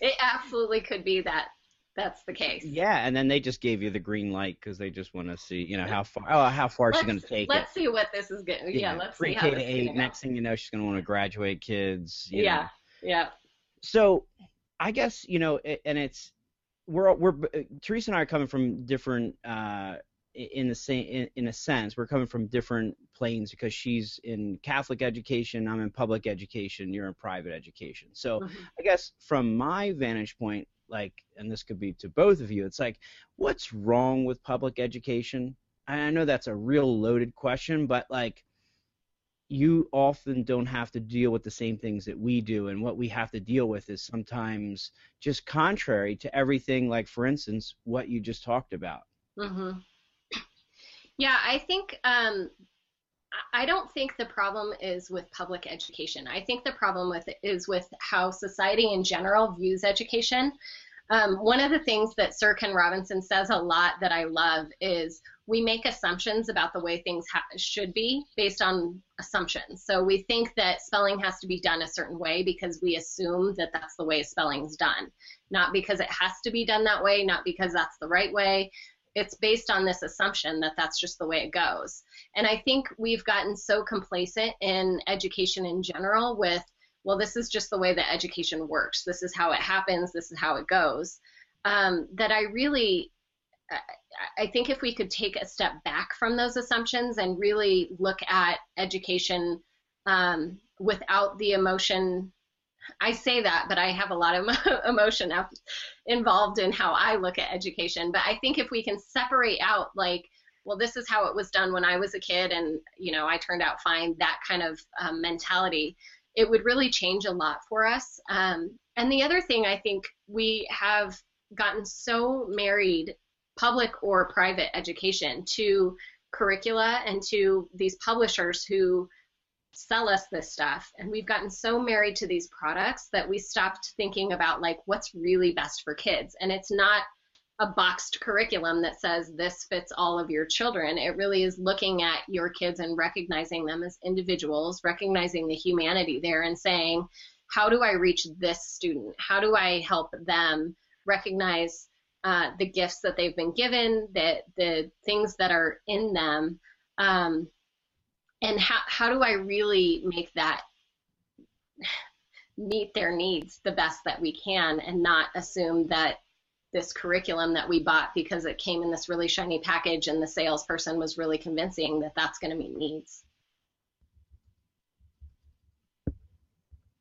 It absolutely could be that that's the case. Yeah, and then they just gave you the green light because they just want to see, you know, how far. Oh, how far is she going to take let's it? see what this is going. Yeah, let's see pre how to eight. Next thing you know, she's going to want to graduate kids. you know. Yeah, yeah. so I guess you know, and it's we're we're uh, Theresa and I are coming from different uh, in the same in, in a sense we're coming from different planes because she's in Catholic education, I'm in public education, you're in private education. So Mhm. I guess from my vantage point, like, and this could be to both of you, it's like, what's wrong with public education? I know that's a real loaded question, but like you often don't have to deal with the same things that we do and what we have to deal with is sometimes just contrary to everything like for instance what you just talked about hmm Yeah, I think um, I- don't think the problem is with public education. I think the problem with it is with how society in general views education. Um, one of the things that Sir Ken Robinson says a lot that I love is we make assumptions about the way things ha- should be based on assumptions. So we think that spelling has to be done a certain way because we assume that that's the way spelling's done, not because it has to be done that way, not because that's the right way it's based on this assumption that that's just the way it goes. And I think we've gotten so complacent in education in general with, well, this is just the way that education works. This is how it happens. This is how it goes. Um, that I really, I- think if we could take a step back from those assumptions and really look at education um, without the emotion. I say that, but I have a lot of [LAUGHS] emotion involved in how I look at education. But I think if we can separate out, like, well, this is how it was done when I was a kid, and you know, I turned out fine. That kind of um, mentality, it would really change a lot for us. Um, and the other thing, I think we have gotten so married, public or private education, to curricula and to these publishers who sell us this stuff. And we've gotten so married to these products that we stopped thinking about like what's really best for kids. And it's not a boxed curriculum that says this fits all of your children. It really is looking at your kids and recognizing them as individuals recognizing the humanity there and saying how do i reach this student? How do i help them recognize uh, the gifts that they've been given the the things that are in them? Um, and how, how do I really make that meet their needs the best that we can and not assume that this curriculum that we bought because it came in this really shiny package and the salesperson was really convincing that that's going to meet needs.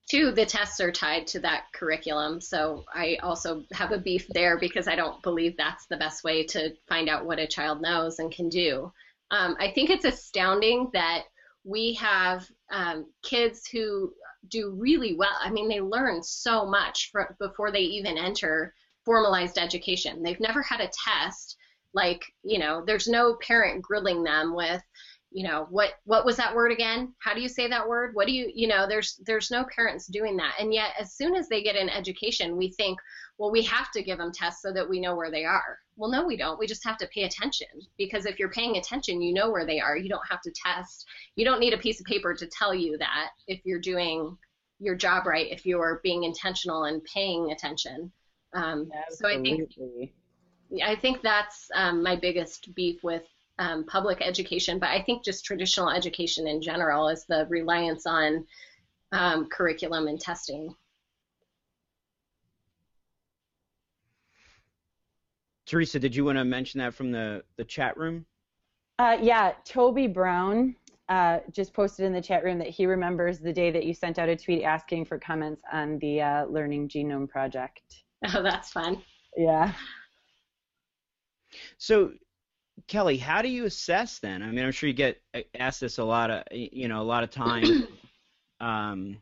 Two, the tests are tied to that curriculum, so I also have a beef there because I don't believe that's the best way to find out what a child knows and can do. Um, I think it's astounding that we have um, kids who do really well. I mean, they learn so much for, before they even enter formalized education. They've never had a test. Like, you know, there's no parent grilling them with, you know, what what was that word again? How do you say that word? What do you, you know, there's there's no parents doing that. And yet, as soon as they get an education, we think, well, we have to give them tests so that we know where they are. Well, no, we don't. We just have to pay attention because if you're paying attention, you know where they are. You don't have to test. You don't need a piece of paper to tell you that if you're doing your job right, if you're being intentional and paying attention. Um, so I think. I think that's um, my biggest beef with um, public education, but I think just traditional education in general is the reliance on um, curriculum and testing. Theresa, did you want to mention that from the, the chat room? Uh, yeah, Toby Brown uh, just posted in the chat room that he remembers the day that you sent out a tweet asking for comments on the uh, Learning Genome Project. Oh, that's fun. Yeah. So, Kelly, how do you assess then? I mean, I'm sure you get asked this a lot of, you know, a lot of times, [CLEARS THROAT] um,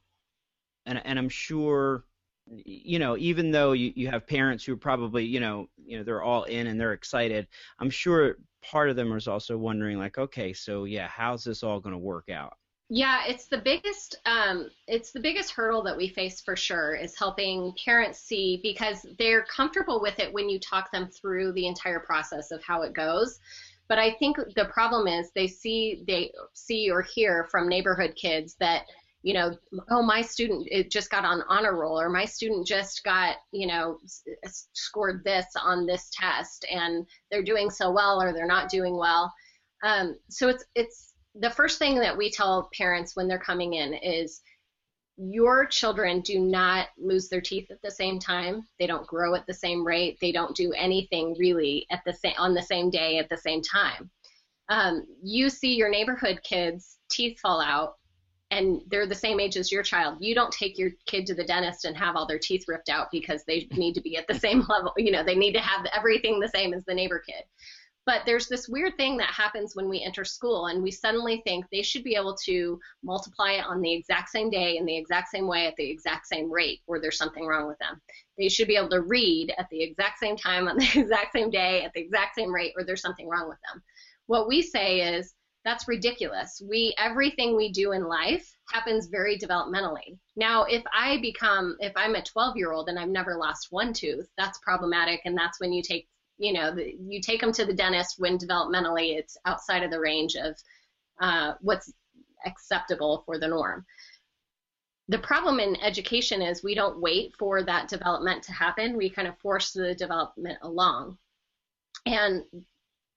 and and I'm sure, you know, even though you, you have parents who are probably, you know, you know, they're all in and they're excited. I'm sure part of them is also wondering, like, okay, so yeah, how's this all going to work out? Yeah, it's the biggest um, it's the biggest hurdle that we face for sure is helping parents see because they're comfortable with it when you talk them through the entire process of how it goes. But I think the problem is they see they see or hear from neighborhood kids that you know, oh my student it just got on honor roll or my student just got you know scored this on this test and they're doing so well or they're not doing well. Um, so it's it's the first thing that we tell parents when they're coming in is your children do not lose their teeth at the same time. They don't grow at the same rate. They don't do anything really at the same on the same day at the same time. Um, you see your neighborhood kids' teeth fall out, and they're the same age as your child. You don't take your kid to the dentist and have all their teeth ripped out because they [LAUGHS] need to be at the same level. You know, they need to have everything the same as the neighbor kid. But there's this weird thing that happens when we enter school, and we suddenly think they should be able to multiply it on the exact same day in the exact same way at the exact same rate, or there's something wrong with them. They should be able to read at the exact same time on the [LAUGHS] exact same day at the exact same rate, or there's something wrong with them. What we say is that's ridiculous. We everything we do in life happens very developmentally. Now, if I become if I'm a 12 year old and I've never lost one tooth, that's problematic, and that's when you take you know, the, you take them to the dentist when developmentally it's outside of the range of uh, what's acceptable for the norm. The problem in education is we don't wait for that development to happen. We kind of force the development along. And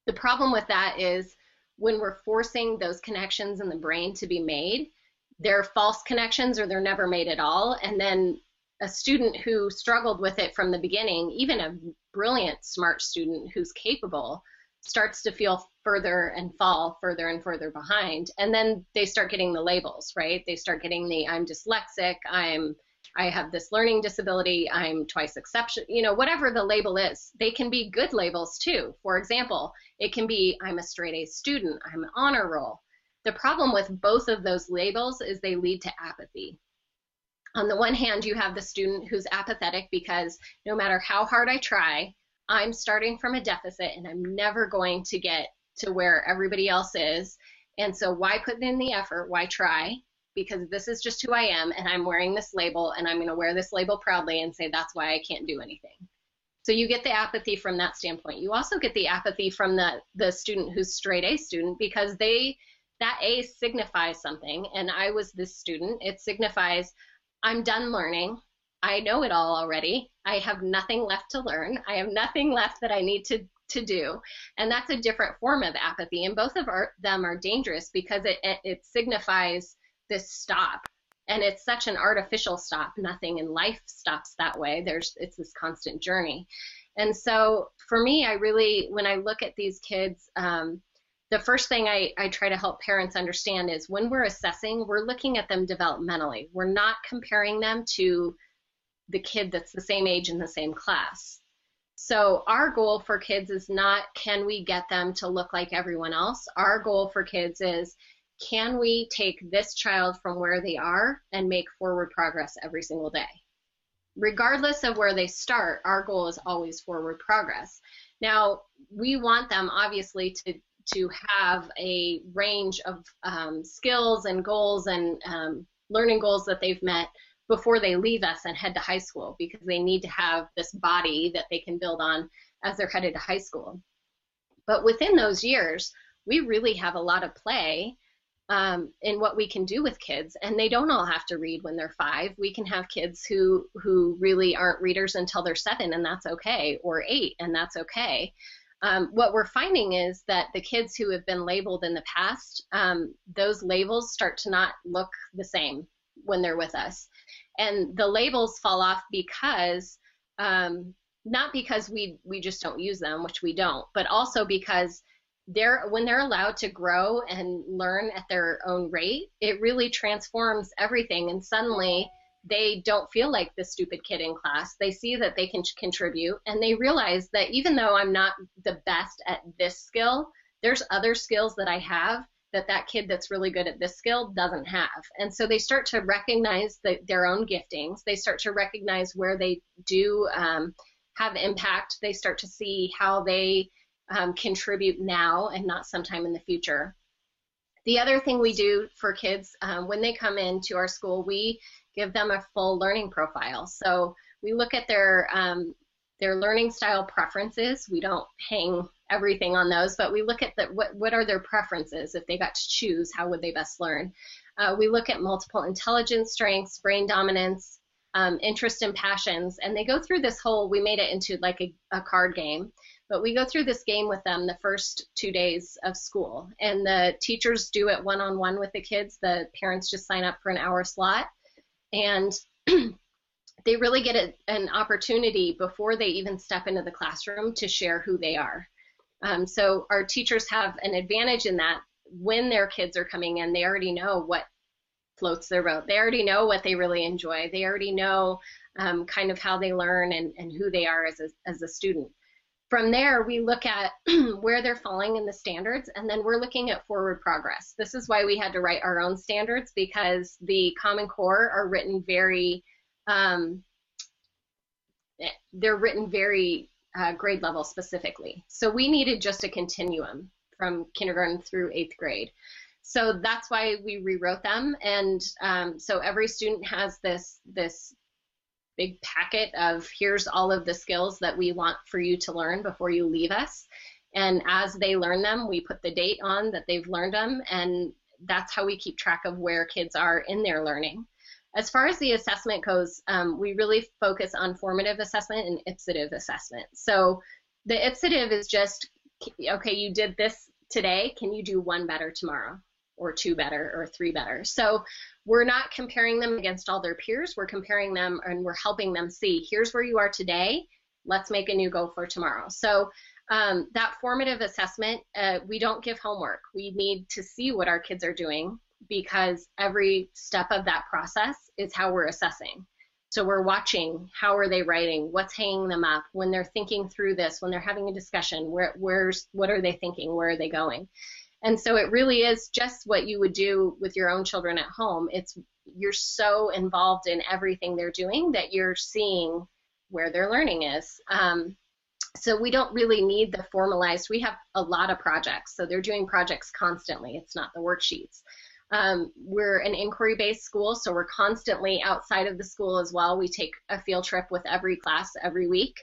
the problem with that is when we're forcing those connections in the brain to be made, they're false connections or they're never made at all. And then a student who struggled with it from the beginning, even a brilliant, smart student who's capable, starts to feel further and fall further and further behind. And then they start getting the labels, right? They start getting the I'm dyslexic, I'm I have this learning disability, I'm twice exception, you know, whatever the label is. They can be good labels too. For example, it can be I'm a straight A student, I'm honor roll. The problem with both of those labels is they lead to apathy on the one hand, you have the student who's apathetic because no matter how hard I try, I'm starting from a deficit and I'm never going to get to where everybody else is. And so, why put in the effort? Why try? Because this is just who I am, and I'm wearing this label, and I'm going to wear this label proudly and say that's why I can't do anything. So you get the apathy from that standpoint. You also get the apathy from the the student who's straight A student because they that A signifies something, and I was this student. It signifies I'm done learning. I know it all already. I have nothing left to learn. I have nothing left that I need to to do and that's a different form of apathy and both of our, them are dangerous because it, it, it signifies this stop and it's such an artificial stop nothing in life stops that way there's it's this constant journey and so for me i really when i look at these kids um, the first thing I, I try to help parents understand is when we're assessing, we're looking at them developmentally. We're not comparing them to the kid that's the same age in the same class. So our goal for kids is not can we get them to look like everyone else? Our goal for kids is can we take this child from where they are and make forward progress every single day? Regardless of where they start, our goal is always forward progress. Now, we want them obviously to to have a range of um, skills and goals and um, learning goals that they've met before they leave us and head to high school because they need to have this body that they can build on as they're headed to high school. But within those years, we really have a lot of play um, in what we can do with kids, and they don't all have to read when they're five. We can have kids who who really aren't readers until they're seven, and that's okay, or eight, and that's okay um, what we're finding is that the kids who have been labeled in the past, um, those labels start to not look the same when they're with us. And the labels fall off because um, not because we we just don't use them, which we don't, but also because they're when they're allowed to grow and learn at their own rate, it really transforms everything. And suddenly they don't feel like the stupid kid in class. They see that they can contribute and they realize that even though I'm not the best at this skill, there's other skills that I have that that kid that's really good at this skill doesn't have. And so they start to recognize the, their own giftings. They start to recognize where they do um, have impact. They start to see how they um, contribute now and not sometime in the future. The other thing we do for kids um, when they come into our school, we give them a full learning profile. So we look at their um, their learning style preferences. We don't hang everything on those, but we look at the, what what are their preferences. If they got to choose, how would they best learn? Uh, we look at multiple intelligence strengths, brain dominance, um, interest and passions, and they go through this whole. We made it into like a, a card game. But we go through this game with them the first two days of school, and the teachers do it one on one with the kids. The parents just sign up for an hour slot, and [CLEARS THROAT] they really get a, an opportunity before they even step into the classroom to share who they are. Um, so our teachers have an advantage in that when their kids are coming in, they already know what floats their boat. They already know what they really enjoy. They already know um, kind of how they learn and, and who they are as a, as a student. From there, we look at [CLEARS THROAT] where they're falling in the standards, and then we're looking at forward progress. This is why we had to write our own standards because the Common Core are written very, um, they're written very uh, grade level specifically. So we needed just a continuum from kindergarten through eighth grade. So that's why we rewrote them, and um, so every student has this this big packet of here's all of the skills that we want for you to learn before you leave us. And as they learn them, we put the date on that they've learned them, and that's how we keep track of where kids are in their learning. As far as the assessment goes, um, we really focus on formative assessment and ipsative assessment. So the ipsative is just, okay, you did this today, can you do one better tomorrow? Or two better, or three better. So we're not comparing them against all their peers. We're comparing them and we're helping them see here's where you are today. Let's make a new goal for tomorrow. So um, that formative assessment, uh, we don't give homework. We need to see what our kids are doing because every step of that process is how we're assessing. So we're watching how are they writing, what's hanging them up when they're thinking through this, when they're having a discussion, where where's what are they thinking, where are they going? And so it really is just what you would do with your own children at home. It's you're so involved in everything they're doing that you're seeing where their learning is. Um, so we don't really need the formalized. We have a lot of projects, so they're doing projects constantly. It's not the worksheets. Um, we're an inquiry-based school, so we're constantly outside of the school as well. We take a field trip with every class every week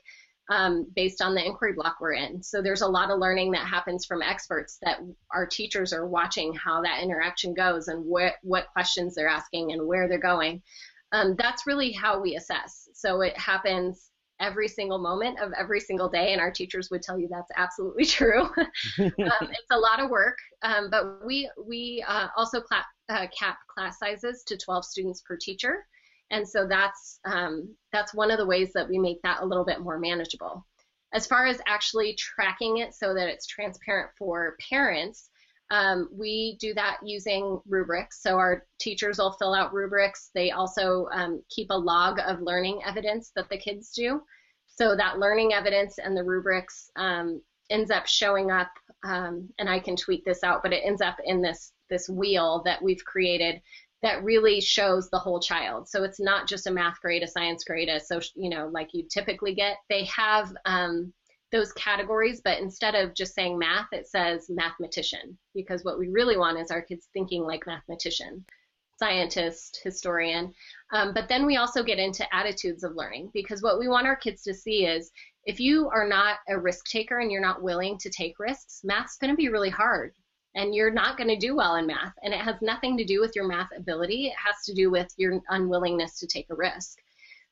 um, based on the inquiry block we're in. So there's a lot of learning that happens from experts that our teachers are watching how that interaction goes and what, what questions they're asking and where they're going. Um, that's really how we assess. So it happens every single moment of every single day, and our teachers would tell you that's absolutely [LAUGHS] true. [LAUGHS] um, it's a lot of work, um, but we we uh, also clap, uh, cap class sizes to 12 students per teacher. And so that's um, that's one of the ways that we make that a little bit more manageable. As far as actually tracking it so that it's transparent for parents, um, we do that using rubrics. So our teachers will fill out rubrics. They also um, keep a log of learning evidence that the kids do. So that learning evidence and the rubrics um, ends up showing up, um, and I can tweet this out, but it ends up in this this wheel that we've created that really shows the whole child. So it's not just a math grade, a science grade, a social, you know, like you typically get. They have um, those categories, but instead of just saying math, it says mathematician, because what we really want is our kids thinking like mathematician, scientist, historian. Um, but then we also get into attitudes of learning, because what we want our kids to see is if you are not a risk taker and you're not willing to take risks, math's going to be really hard and you're not going to do well in math. And it has nothing to do with your math ability, it has to do with your unwillingness to take a risk.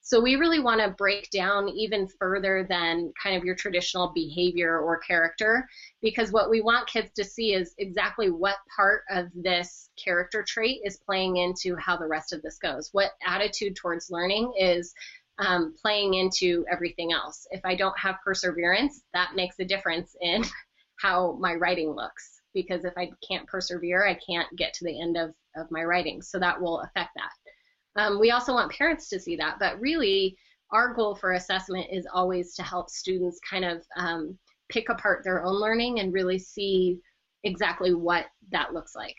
So we really want to break down even further than kind of your traditional behavior or character because what we want kids to see is exactly what part of this character trait is playing into how the rest of this goes. What attitude towards learning is um, playing into everything else. If I don't have perseverance, that makes a difference in [LAUGHS] how my writing looks. Because if I can't persevere, I can't get to the end of, of my writing. So that will affect that. Um, we also want parents to see that, but really, our goal for assessment is always to help students kind of um, pick apart their own learning and really see exactly what that looks like.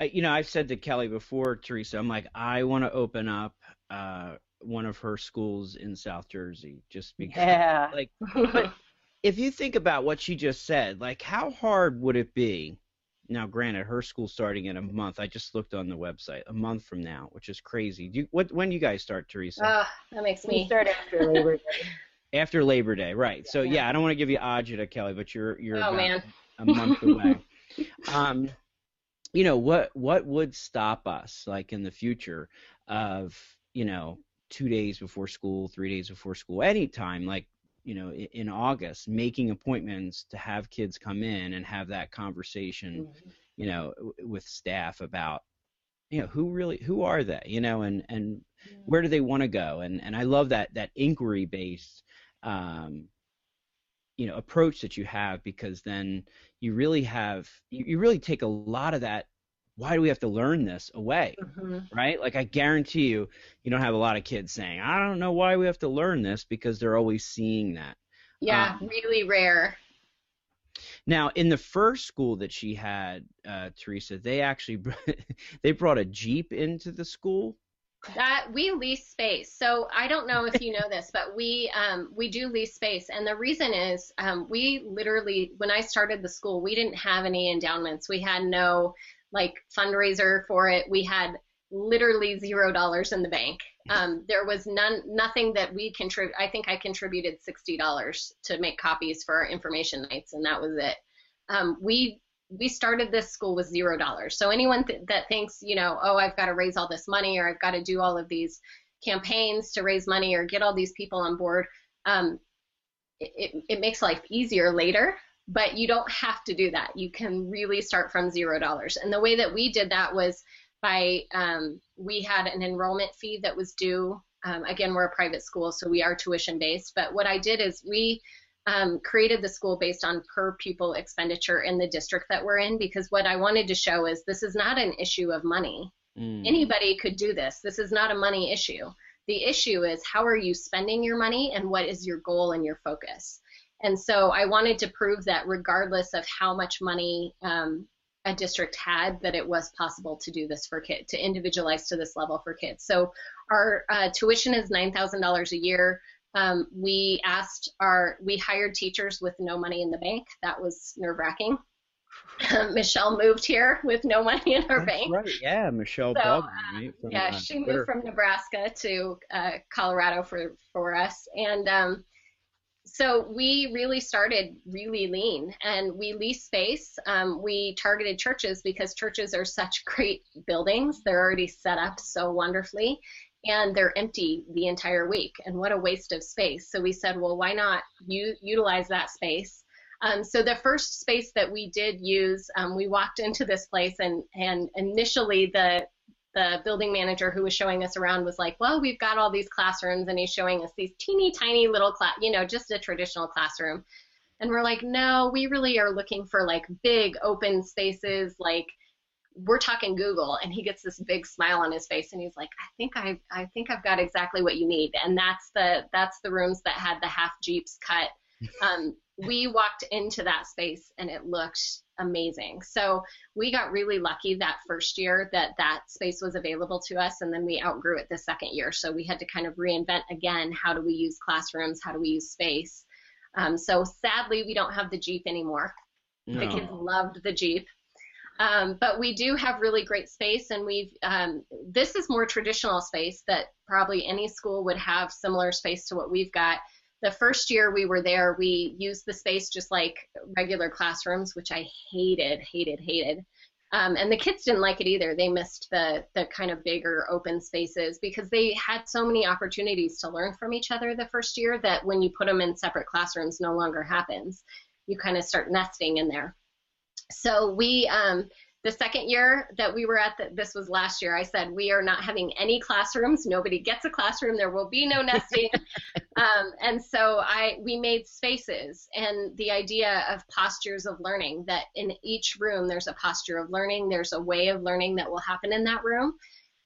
Uh, you know, I've said to Kelly before, Theresa, I'm like, I want to open up uh, one of her schools in South Jersey, just because, yeah. like, but if you think about what she just said, like, how hard would it be? Now, granted, her school's starting in a month. I just looked on the website, a month from now, which is crazy. Do you, what? When do you guys start, Theresa? Uh, that makes me We start after Labor Day. [LAUGHS] After Labor Day, right? So yeah, I don't want to give you agita, Kelly, but you're you're Oh about man. a month [LAUGHS] away. um, you know what what would stop us like in the future of you know two days before school, three days before school, anytime like you know in, August, making appointments to have kids come in and have that conversation, you know, w- with staff about you know who really who are they, you know, and and where do they want to go, and and I love that that inquiry based um, you know approach that you have because then you really have you, you really take a lot of that why do we have to learn this away Mhm. right like i guarantee you you don't have a lot of kids saying i don't know why we have to learn this because they're always seeing that Yeah, Um, really rare. now in the first school that she had uh, theresa they actually [LAUGHS] they brought a jeep into the school That we lease space. So I don't know if you know this, but we um, we do lease space, and the reason is um, we literally when I started the school, we didn't have any endowments. We had no like fundraiser for it. We had literally zero dollars in the bank. Um, there was none nothing that we contribute. I think I contributed sixty dollars to make copies for our information nights, and that was it. Um, we we started this school with zero dollars. So anyone th- that thinks, you know, oh, I've got to raise all this money or I've got to do all of these campaigns to raise money or get all these people on board, um, it, it, it makes life easier later. But you don't have to do that. You can really start from zero dollars. And the way that we did that was by um, we had an enrollment fee that was due. Um, again, we're a private school, so we are tuition based. But what I did is we um, created the school based on per pupil expenditure in the district that we're in because what I wanted to show is this is not an issue of money. Mm. Anybody could do this. This is not a money issue. The issue is how are you spending your money and what is your goal and your focus. And so I wanted to prove that regardless of how much money um, a district had, that it was possible to do this for kids, to individualize to this level for kids. So our uh, tuition is $9,000 a year. Um, we asked our, we hired teachers with no money in the bank. That was nerve wracking. [LAUGHS] Michelle moved here with no money in her That's bank. right yeah michelle So, Baldwin, uh, right from, Yeah, uh, she moved Twitter. from Nebraska to uh, Colorado for for us, and um, so we really started really lean, and we leased space. Um, we targeted churches because churches are such [LAUGHS] great buildings; they're already set up so wonderfully, and they're empty the entire week. And what a waste of space! So we said, well, why not u- utilize that space? Um, so the first space that we did use, um, we walked into this place, and and initially the the building manager who was showing us around was like, well, we've got all these classrooms, and he's showing us these teeny tiny little class, you know, just a traditional classroom. And we're like, no, we really are looking for like big open spaces, like we're talking Google. And he gets this big smile on his face, and he's like, I think I, I think I've got exactly what you need. And that's the that's the rooms that had the half jeeps cut. [LAUGHS] Um, we walked into that space, and it looked amazing. So we got really lucky that first year that that space was available to us and then we outgrew it the second year. So we had to kind of reinvent again how do we use classrooms? How do we use space? Um, so sadly we don't have the jeep anymore. The kids loved the jeep. Um, but we do have really great space and we've um, this is more traditional space that probably any school would have similar space to what we've got the first year we were there we used the space just like regular classrooms which i hated hated hated. Um, and the kids didn't like it either. They missed the the kind of bigger open spaces because they had so many opportunities to learn from each other the first year that when you put them in separate classrooms no longer happens. You kind of start nesting in there. So we um, the second year that we were at the, this was last year, I said, we are not having any classrooms. Nobody gets a classroom. There will be no [LAUGHS] nesting. um, and so I, we made spaces and the idea of postures of learning that in each room, there's a posture of learning. There's a way of learning that will happen in that room.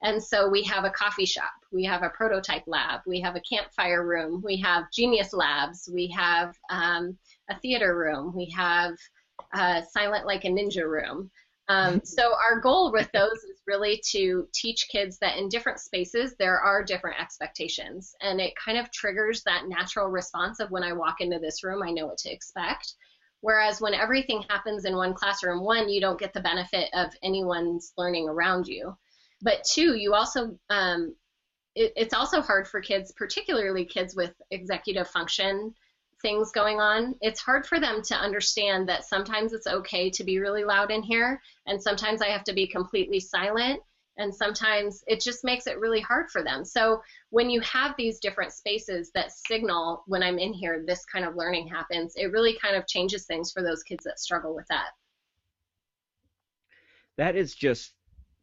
And so we have a coffee shop, we have a prototype lab, we have a campfire room, we have genius labs, we have um, a theater room, we have uh, silent like a ninja room. Um, [LAUGHS] so our goal with those is really to teach kids that in different spaces there are different expectations, and it kind of triggers that natural response of when I walk into this room, I know what to expect. Whereas when everything happens in one classroom, one, you don't get the benefit of anyone's learning around you. But two, you also um, it, it's also hard for kids, particularly kids with executive function things going on. It's hard for them to understand that sometimes it's okay to be really loud in here, and sometimes I have to be completely silent, and sometimes it just makes it really hard for them. So when you have these different spaces that signal when I'm in here, this kind of learning happens, it really kind of changes things for those kids that struggle with that. That is just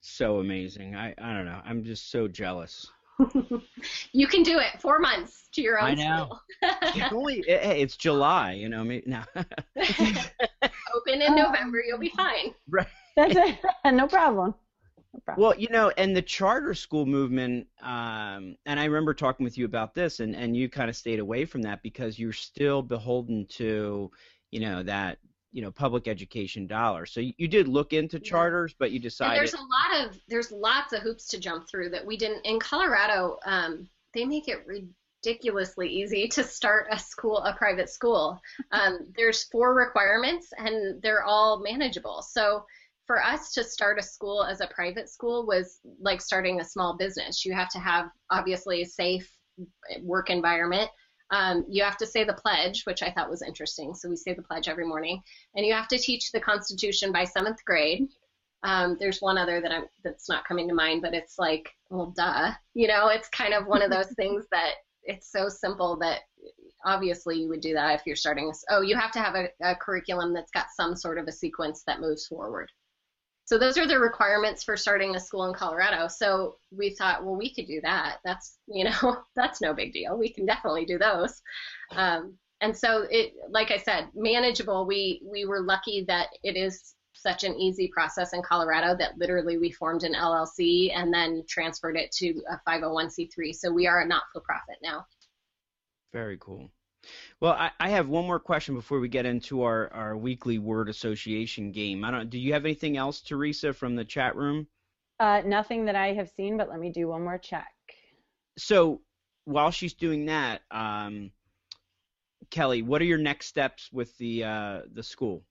so amazing. I, I don't know. I'm just so jealous. [LAUGHS] you can do it. Four months to your own I know. it's [LAUGHS] only hey, it's July. You know, maybe, now. [LAUGHS] Open in November, you'll be fine. Right. That's it. no problem. No problem. Well, you know, and the charter school movement, um, and I remember talking with you about this, and, and you kind of stayed away from that because you're still beholden to, you know, that you know public education dollars. So you, you did look into charters, but you decided. And there's a lot of there's lots of hoops to jump through that we didn't in Colorado. Um, they make it ridiculously easy [LAUGHS] to start a school, a private school. Um, [LAUGHS] there's four requirements, and they're all manageable. So for us to start a school as a private school was like starting a small business. You have to have obviously a safe work environment. Um, you have to say the pledge, which I thought was interesting. So we say the pledge every morning, and you have to teach the Constitution by seventh grade. Um, there's one other that I'm that's not coming to mind, but it's like, well, duh. You know, it's kind of one of those [LAUGHS] things that it's so simple that obviously you would do that if you're starting. A, oh, you have to have a, a curriculum that's got some sort of a sequence that moves forward. So those are the requirements for starting a school in Colorado. So we thought, well, we could do that. That's you know, [LAUGHS] that's no big deal. We can definitely do those. Um, and so it, like I said, manageable. We we were lucky that it is such an easy process in Colorado that literally we formed an LLC and then transferred it to a 501c3. So we are a not-for-profit now. Very cool. Well, I, I, have one more question before we get into our, our weekly word association game. I don't. Do you have anything else, Theresa, from the chat room? Uh, nothing that I have seen, but let me do one more check. So while she's doing that, um, Kelly, what are your next steps with the uh, the school?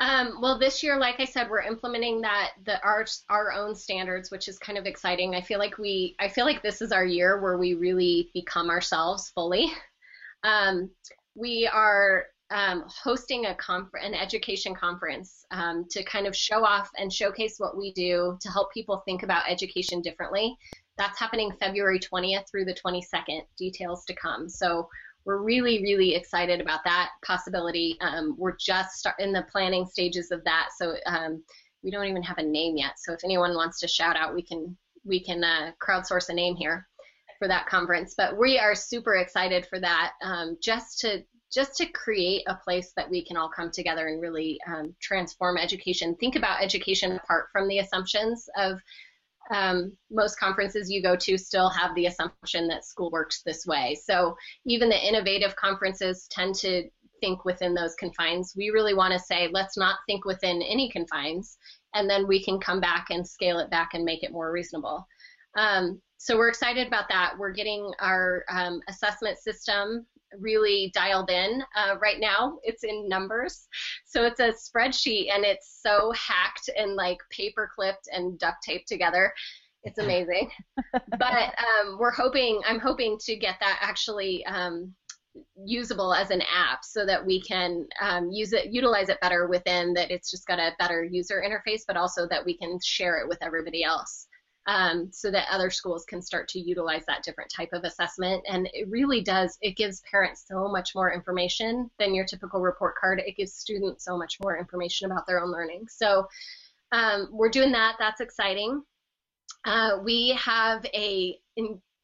Um, well, this year, like I said, we're implementing that the our our own standards, which is kind of exciting. I feel like we I feel like this is our year where we really become ourselves fully. Um, we are um, hosting a conf- an education conference um, to kind of show off and showcase what we do to help people think about education differently. That's happening February 20th through the 22nd. Details to come. So we're really, really excited about that possibility. Um, we're just in the planning stages of that, so um, we don't even have a name yet. So if anyone wants to shout out, we can we can uh, crowdsource a name here for that conference. But we are super excited for that, um, just to just to create a place that we can all come together and really um, transform education. Think about education apart from the assumptions of um, most conferences you go to still have the assumption that school works this way. So even the innovative conferences tend to think within those confines. We really want to say, let's not think within any confines, and then we can come back and scale it back and make it more reasonable. Um, so we're excited about that. We're getting our um, assessment system really dialed in uh, right now. It's in numbers. So it's a spreadsheet and it's so hacked and like paper clipped and duct taped together. It's amazing. [LAUGHS] but um, we're hoping, I'm hoping to get that actually um, usable as an app so that we can um, use it, utilize it better within that it's just got a better user interface, but also that we can share it with everybody else. Um, so that other schools can start to utilize that different type of assessment. And it really does, it gives parents so much more information than your typical report card. It gives students so much more information about their own learning. So um, we're doing that. That's exciting. Uh, we have a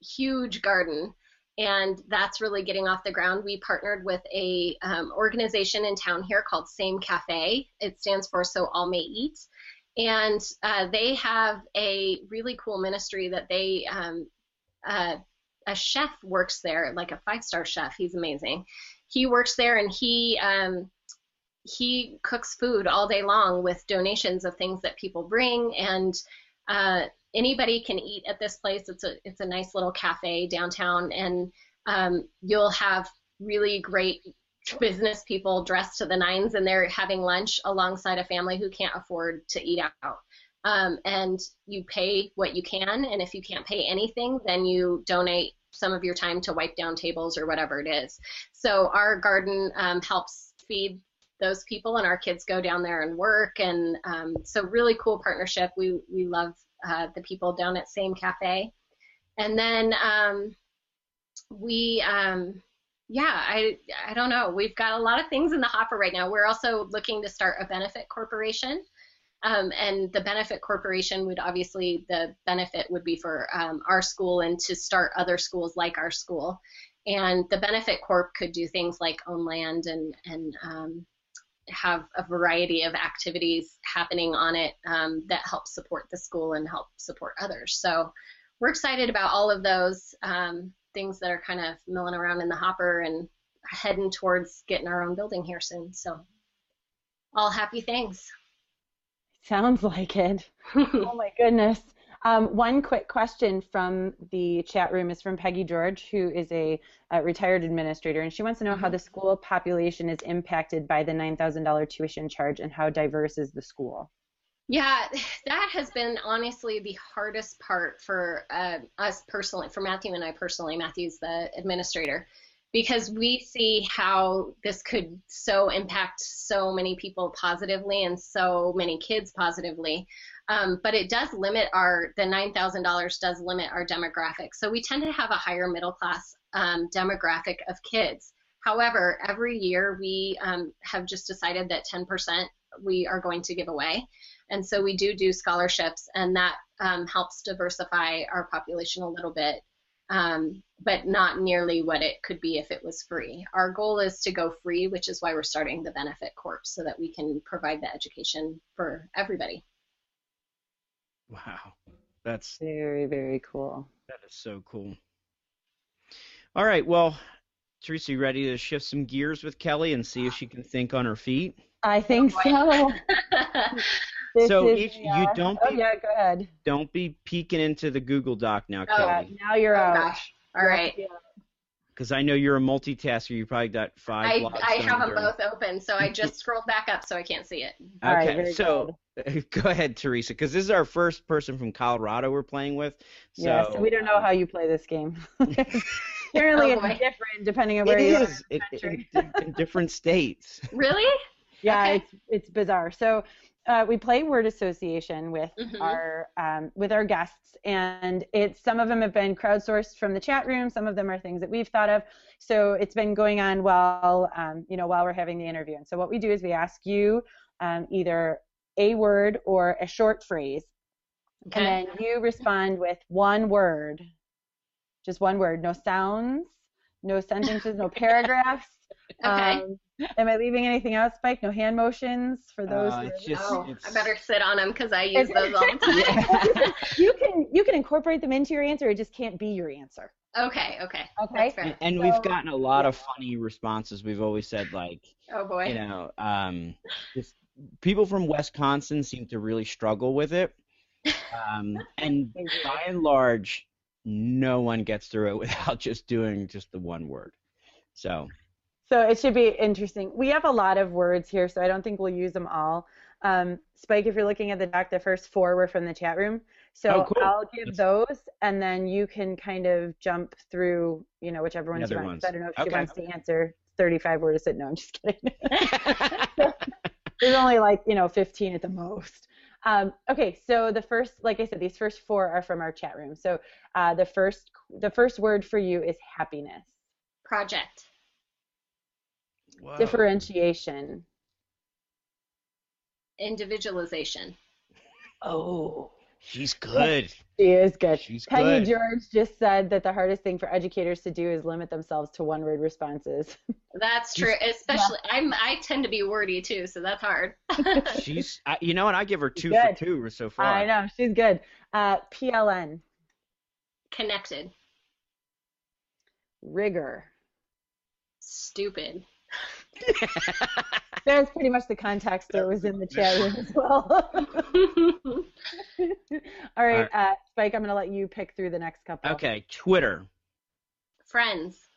huge garden and that's really getting off the ground. We partnered with a um, organization in town here called Same Cafe. It stands for So All May Eat, and uh, they have a really cool ministry that they um, uh, a chef works there, like a five star chef. He's amazing. He works there and he um, he cooks food all day long with donations of things that people bring and uh, anybody can eat at this place. It's a it's a nice little cafe downtown, and um, you'll have really great business people dressed to the nines, and they're having lunch alongside a family who can't afford to eat out. Um, and you pay what you can, and if you can't pay anything, then you donate some of your time to wipe down tables or whatever it is. So our garden um, helps feed those people, and our kids go down there and work. And um, so really cool partnership. We we love uh, the people down at Same Cafe. And then um, we, um, yeah, I, I don't know. We've got a lot of things in the hopper right now. We're also looking to start a benefit corporation. Um, and the benefit corporation would obviously, the benefit would be for um, our school and to start other schools like our school. And the benefit corp could do things like own land and, and um, have a variety of activities happening on it um, that help support the school and help support others. So we're excited about all of those um, things that are kind of milling around in the hopper and heading towards getting our own building here soon. So all happy things. Sounds like it. [LAUGHS] oh my goodness. Um, one quick question from the chat room is from Peggy George, who is a, a retired administrator, and she wants to know how mm-hmm. the school population is impacted by the $9,000 tuition charge and how diverse is the school. Yeah, [SIGHS] that has been honestly the hardest part for uh, us personally, for Matthew and I personally. Matthew's the administrator, because we see how this could so impact so many people positively and so many kids positively. Um, but it does limit our, the $9,000 does limit our demographic. So we tend to have a higher middle class um, demographic of kids. However, every year we um, have just decided that 10% we are going to give away. And so we do do scholarships, and that um, helps diversify our population a little bit, um, but not nearly what it could be if it was free. Our goal is to go free, which is why we're starting the Benefit Corp, so that we can provide the education for everybody. Wow. That's very, very cool. That is so cool. All right. Well, Theresa, you ready to shift some gears with Kelly and see if she can think on her feet? I think so. [LAUGHS] [LAUGHS] so is, if you uh, don't oh, be, oh yeah, go ahead. Don't be peeking into the Google Doc now, oh, Kelly. now you're oh, out. Gosh. All right. Because I know you're a multitasker. You probably got five. I, I have them both open, so I just [LAUGHS] scrolled back up so I can't see it. Okay, so [LAUGHS] Go ahead, Theresa, because this is our first person from Colorado we're playing with. So, yeah, so we don't know how you play this game. [LAUGHS] Apparently, oh, it's different depending on where it you is. It, it, in different states. Really? Yeah, okay. it's it's bizarre. So uh, we play word association with mm-hmm. our um, with our guests, and it's some of them have been crowdsourced from the chat room. Some of them are things that we've thought of. So it's been going on while um, you know while we're having the interview. And so what we do is we ask you um, either a word or a short phrase. Okay. And then you respond with one word, just one word, no sounds, no sentences, no [LAUGHS] paragraphs. Okay. Um, am I leaving anything out, Spike? No hand motions for those. Uh, it's just, oh, it's... I better sit on them because I use those all the [LAUGHS] time. you can you can incorporate them into your answer. It just can't be your answer. Okay. Okay. Okay. And, and so, we've gotten a lot yeah. of funny responses. We've always said like, oh boy, you know, um, just people from Wisconsin seem to really struggle with it. Um, [LAUGHS] and by and large, no one gets through it [LAUGHS] without just doing just the one word. So. So it should be interesting. We have a lot of words here, so I don't think we'll use them all. Um, Spike, if you're looking at the doc, the first four were from the chat room. So oh, cool. I'll give those, and then you can kind of jump through, you know, whichever ones you want. Ones. I don't know if okay. she wants to answer 35 words. No, I'm just kidding. [LAUGHS] [LAUGHS] There's only like, you know, 15 at the most. Um, okay, so the first, like I said, these first four are from our chat room. So uh, the first, the first word for you is happiness, Project. Whoa. differentiation. Individualization. Oh, She's good. she is good. She's Peggy good. George just said that the hardest thing for educators to do is limit themselves to one-word responses. [LAUGHS] That's true. Especially, I'm I tend to be wordy too, so that's hard. [LAUGHS] She's, I, you know, and I give her two for two so far. I know she's good. Uh, PLN, Connected. rigor. Stupid. [LAUGHS] That's pretty much the context that was in the chat room as well. [LAUGHS] All right, uh, Spike, I'm going to let you pick through the next couple. Okay, Twitter. Friends.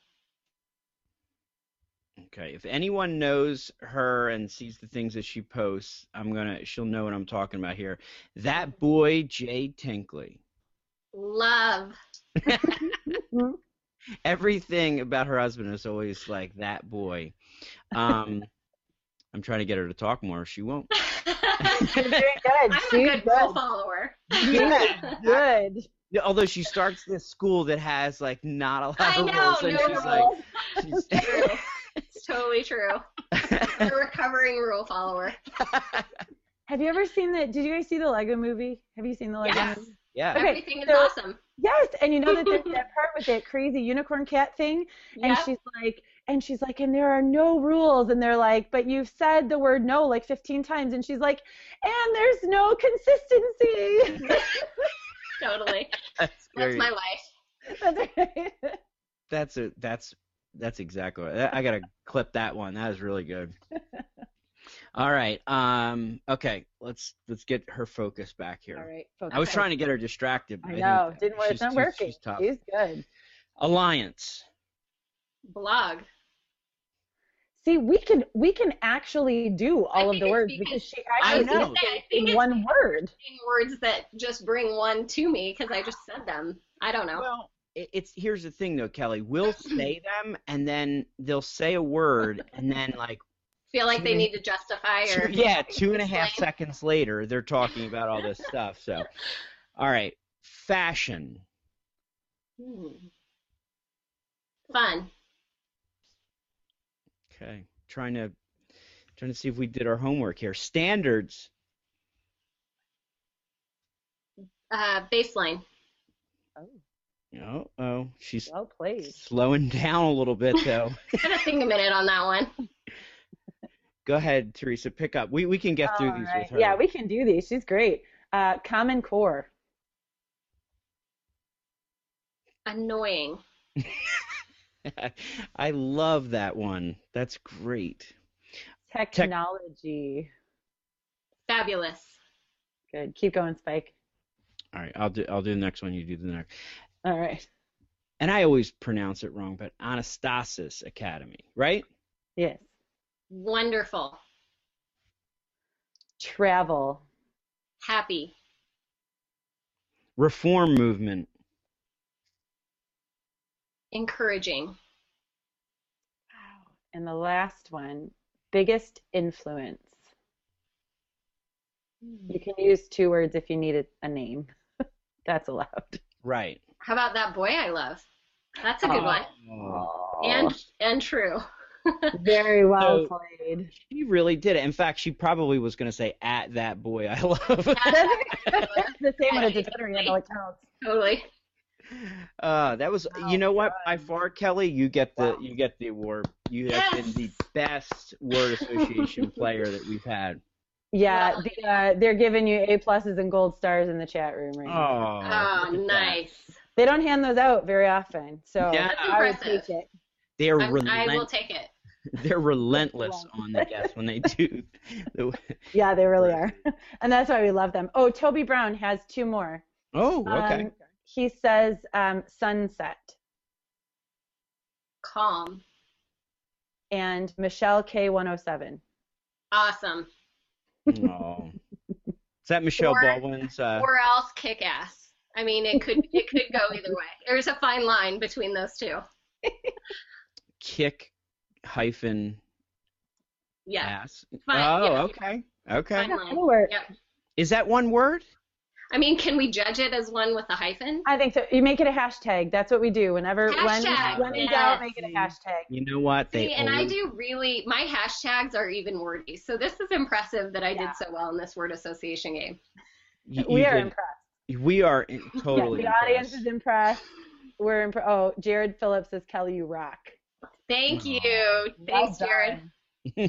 Okay, if anyone knows her and sees the things that she posts, I'm gonna, she'll know what I'm talking about here. That boy, Jay Tenkely. Love. [LAUGHS] Everything about her husband is always like that boy. Um, I'm trying to get her to talk more. She won't. [LAUGHS] You're doing [LAUGHS] good. I'm a She's good rule follower. [LAUGHS] Yeah, good. Although she starts this school that has like not a lot I of know, rules, and no she's rules. like, she's, It's true. It's totally true. I'm a recovering rule follower. Have you ever seen the? Did you guys see the Lego Movie? Have you seen the Lego Yes. movie? yeah. Okay, Everything is so- awesome. Yes, and you know that there's that part with that crazy unicorn cat thing, and Yep. she's like, and she's like, and there are no rules, and they're like, but you've said the word no like 15 times, and she's like, and there's no consistency. [LAUGHS] Totally. That's That's my life. That's right. [LAUGHS] That's a that's that's exactly what I gotta clip that one. That is really good. [LAUGHS] All right. Um. Okay. Let's let's get her focus back here. All right. I was trying to get her distracted. But I think know. Didn't work. It's not too- working. She's tough. She's good. Alliance. Blog. See, we can we can actually do I all of the it's words because- because she I actually know. did I in one word. Using words that just bring one to me because I just said them. I don't know. Well, it's here's the thing though, Kelly. We'll [CLEARS THROAT] say them, and then they'll say a word, and then like Feel like they two- need to justify or yeah, [LAUGHS] two and a half seconds later, they're talking about all this stuff. So, [LAUGHS] all right, fashion. Hmm. Fun. Okay, trying to trying to see if we did our homework here. Standards. Uh, baseline. Oh, oh, she's Well played. slowing [LAUGHS] down a little bit though. [LAUGHS] Gotta think a minute on that one. [LAUGHS] Go ahead, Theresa. Pick up. We we can get through All these right. with her. Yeah, we can do these. She's great. Uh, common core. Annoying. [LAUGHS] I love that one. That's great. Technology. Fabulous. Good. Keep going, Spike. All right, I'll do I'll do the next one. You do the next. All right. And I always pronounce it wrong, but Anastasis Academy, right? Yes. Wonderful. Travel. Happy. Reform movement. Encouraging. And the last one, biggest influence. Hmm. You can use two words if you need a, a name. [LAUGHS] That's allowed. Right. How about that boy I love? That's a good one. Oh, And and true. [LAUGHS] very well So- played. she really did it. In fact, she probably was going to say at that boy I love. [LAUGHS] The same when it's a Twitter handle. It totally. [LAUGHS] uh, that was Wow, you know what? By far, Kelly, you get the Wow. you get the award. You have been the best word association [LAUGHS] player that we've had. Yeah, Well- the, uh, they're giving you A pluses and gold stars in the chat room right now. Oh, Oh, look at that. nice. They don't hand those out very often, so Yeah. That's I would take it. They are I'm- I will take it. [LAUGHS] They're relentless on the guests when they do. Yeah, they really are, and that's why we love them. Oh, Toby Brown has two more. oh, okay. Um, he says um, sunset, Calm. and Michelle K107. Awesome. oh. Is that Michelle Or- Baldwin's? Uh, Or else kick ass. I mean, it could it could go either way. There's a fine line between those two. kick hyphen Yeah. ass. Fine, oh, yeah. okay. Okay. Fine line. Yep. Is that one word? I mean, can we judge it as one with a hyphen? I think so. You make it a hashtag. That's what we do. Whenever Hashtag, when when in doubt, make it a hashtag. You know what? They See, and I do really, my hashtags are even wordy. So this is impressive that I Yeah. did so well in this word association game. you- we are did- impressed. We are [LAUGHS] in, totally. yeah, the audience impressed. is impressed. We're impressed. Oh, Jared Phillips says Kelly, you rock. Thank you. Well Thanks, Jared.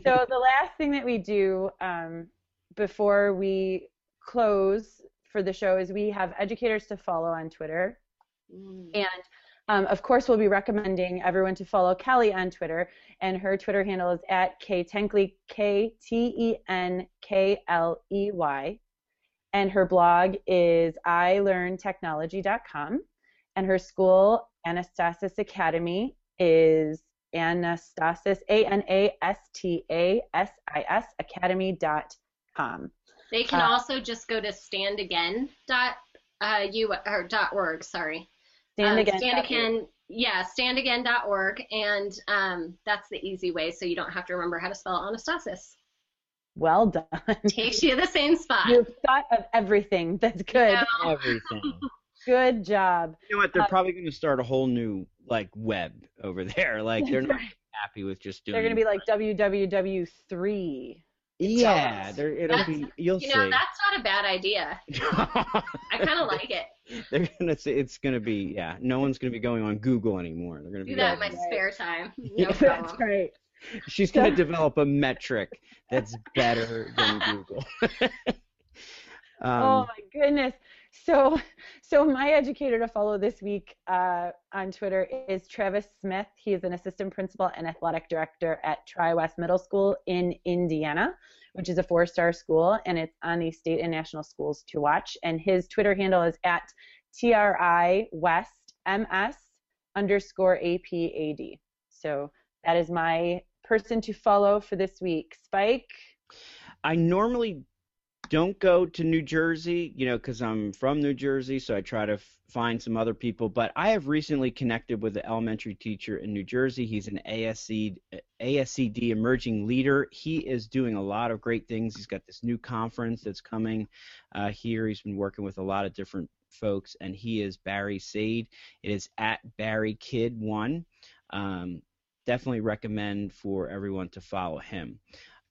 so the last thing that we do um, before we close for the show is we have educators to follow on Twitter. Mm. And um, of course, we'll be recommending everyone to follow Kelly on Twitter, and her Twitter handle is at K Tenkely, K T E N K L E Y, and her blog is ilearntechnology.com, and her school, Anastasis Academy, is Anastasis A N A S T A S I S Academy.com. They can Uh, also just go to standagain dot uh, u or dot org. Sorry. Stand Um, again. Stand again. Yeah, standagain.org, and um, that's the easy way, so you don't have to remember how to spell Anastasis. Well done. [LAUGHS] Takes you to the same spot. You've thought of everything. That's good. know? [LAUGHS] Everything. Good job. You know what? They're Uh, probably going to start a whole new like web over there. [LAUGHS] Like they're not happy with just doing. They're going to be like www3. Yeah, they're, it'll That's- be. You'll see. You know, see. that's not a bad idea. I kind of [LAUGHS] like it. they're gonna say it's gonna be. Yeah, no one's gonna be going on Google anymore. They're gonna Do be. that in my Right. spare time. [LAUGHS] No Yeah. That's problem. right. She's gonna develop a metric that's better than Google. [LAUGHS] um, oh my goodness. So, so my educator to follow this week uh, on Twitter is Travis Smith. He is an assistant principal and athletic director at Tri West Middle School in Indiana, which is a four-star school, and it's on the state and national schools to watch. And his Twitter handle is at tri west ms underscore apad. So that is my person to follow for this week. Spike. I normally don't go to New Jersey, you know, because I'm from New Jersey, so I try to f- find some other people. But I have recently connected with an elementary teacher in New Jersey. He's an ASC, ASCD emerging leader. He is doing a lot of great things. He's got this new conference that's coming uh, here. He's been working with a lot of different folks, and he is Barry Saide. It is at Barry Kid One. Um, definitely recommend for everyone to follow him.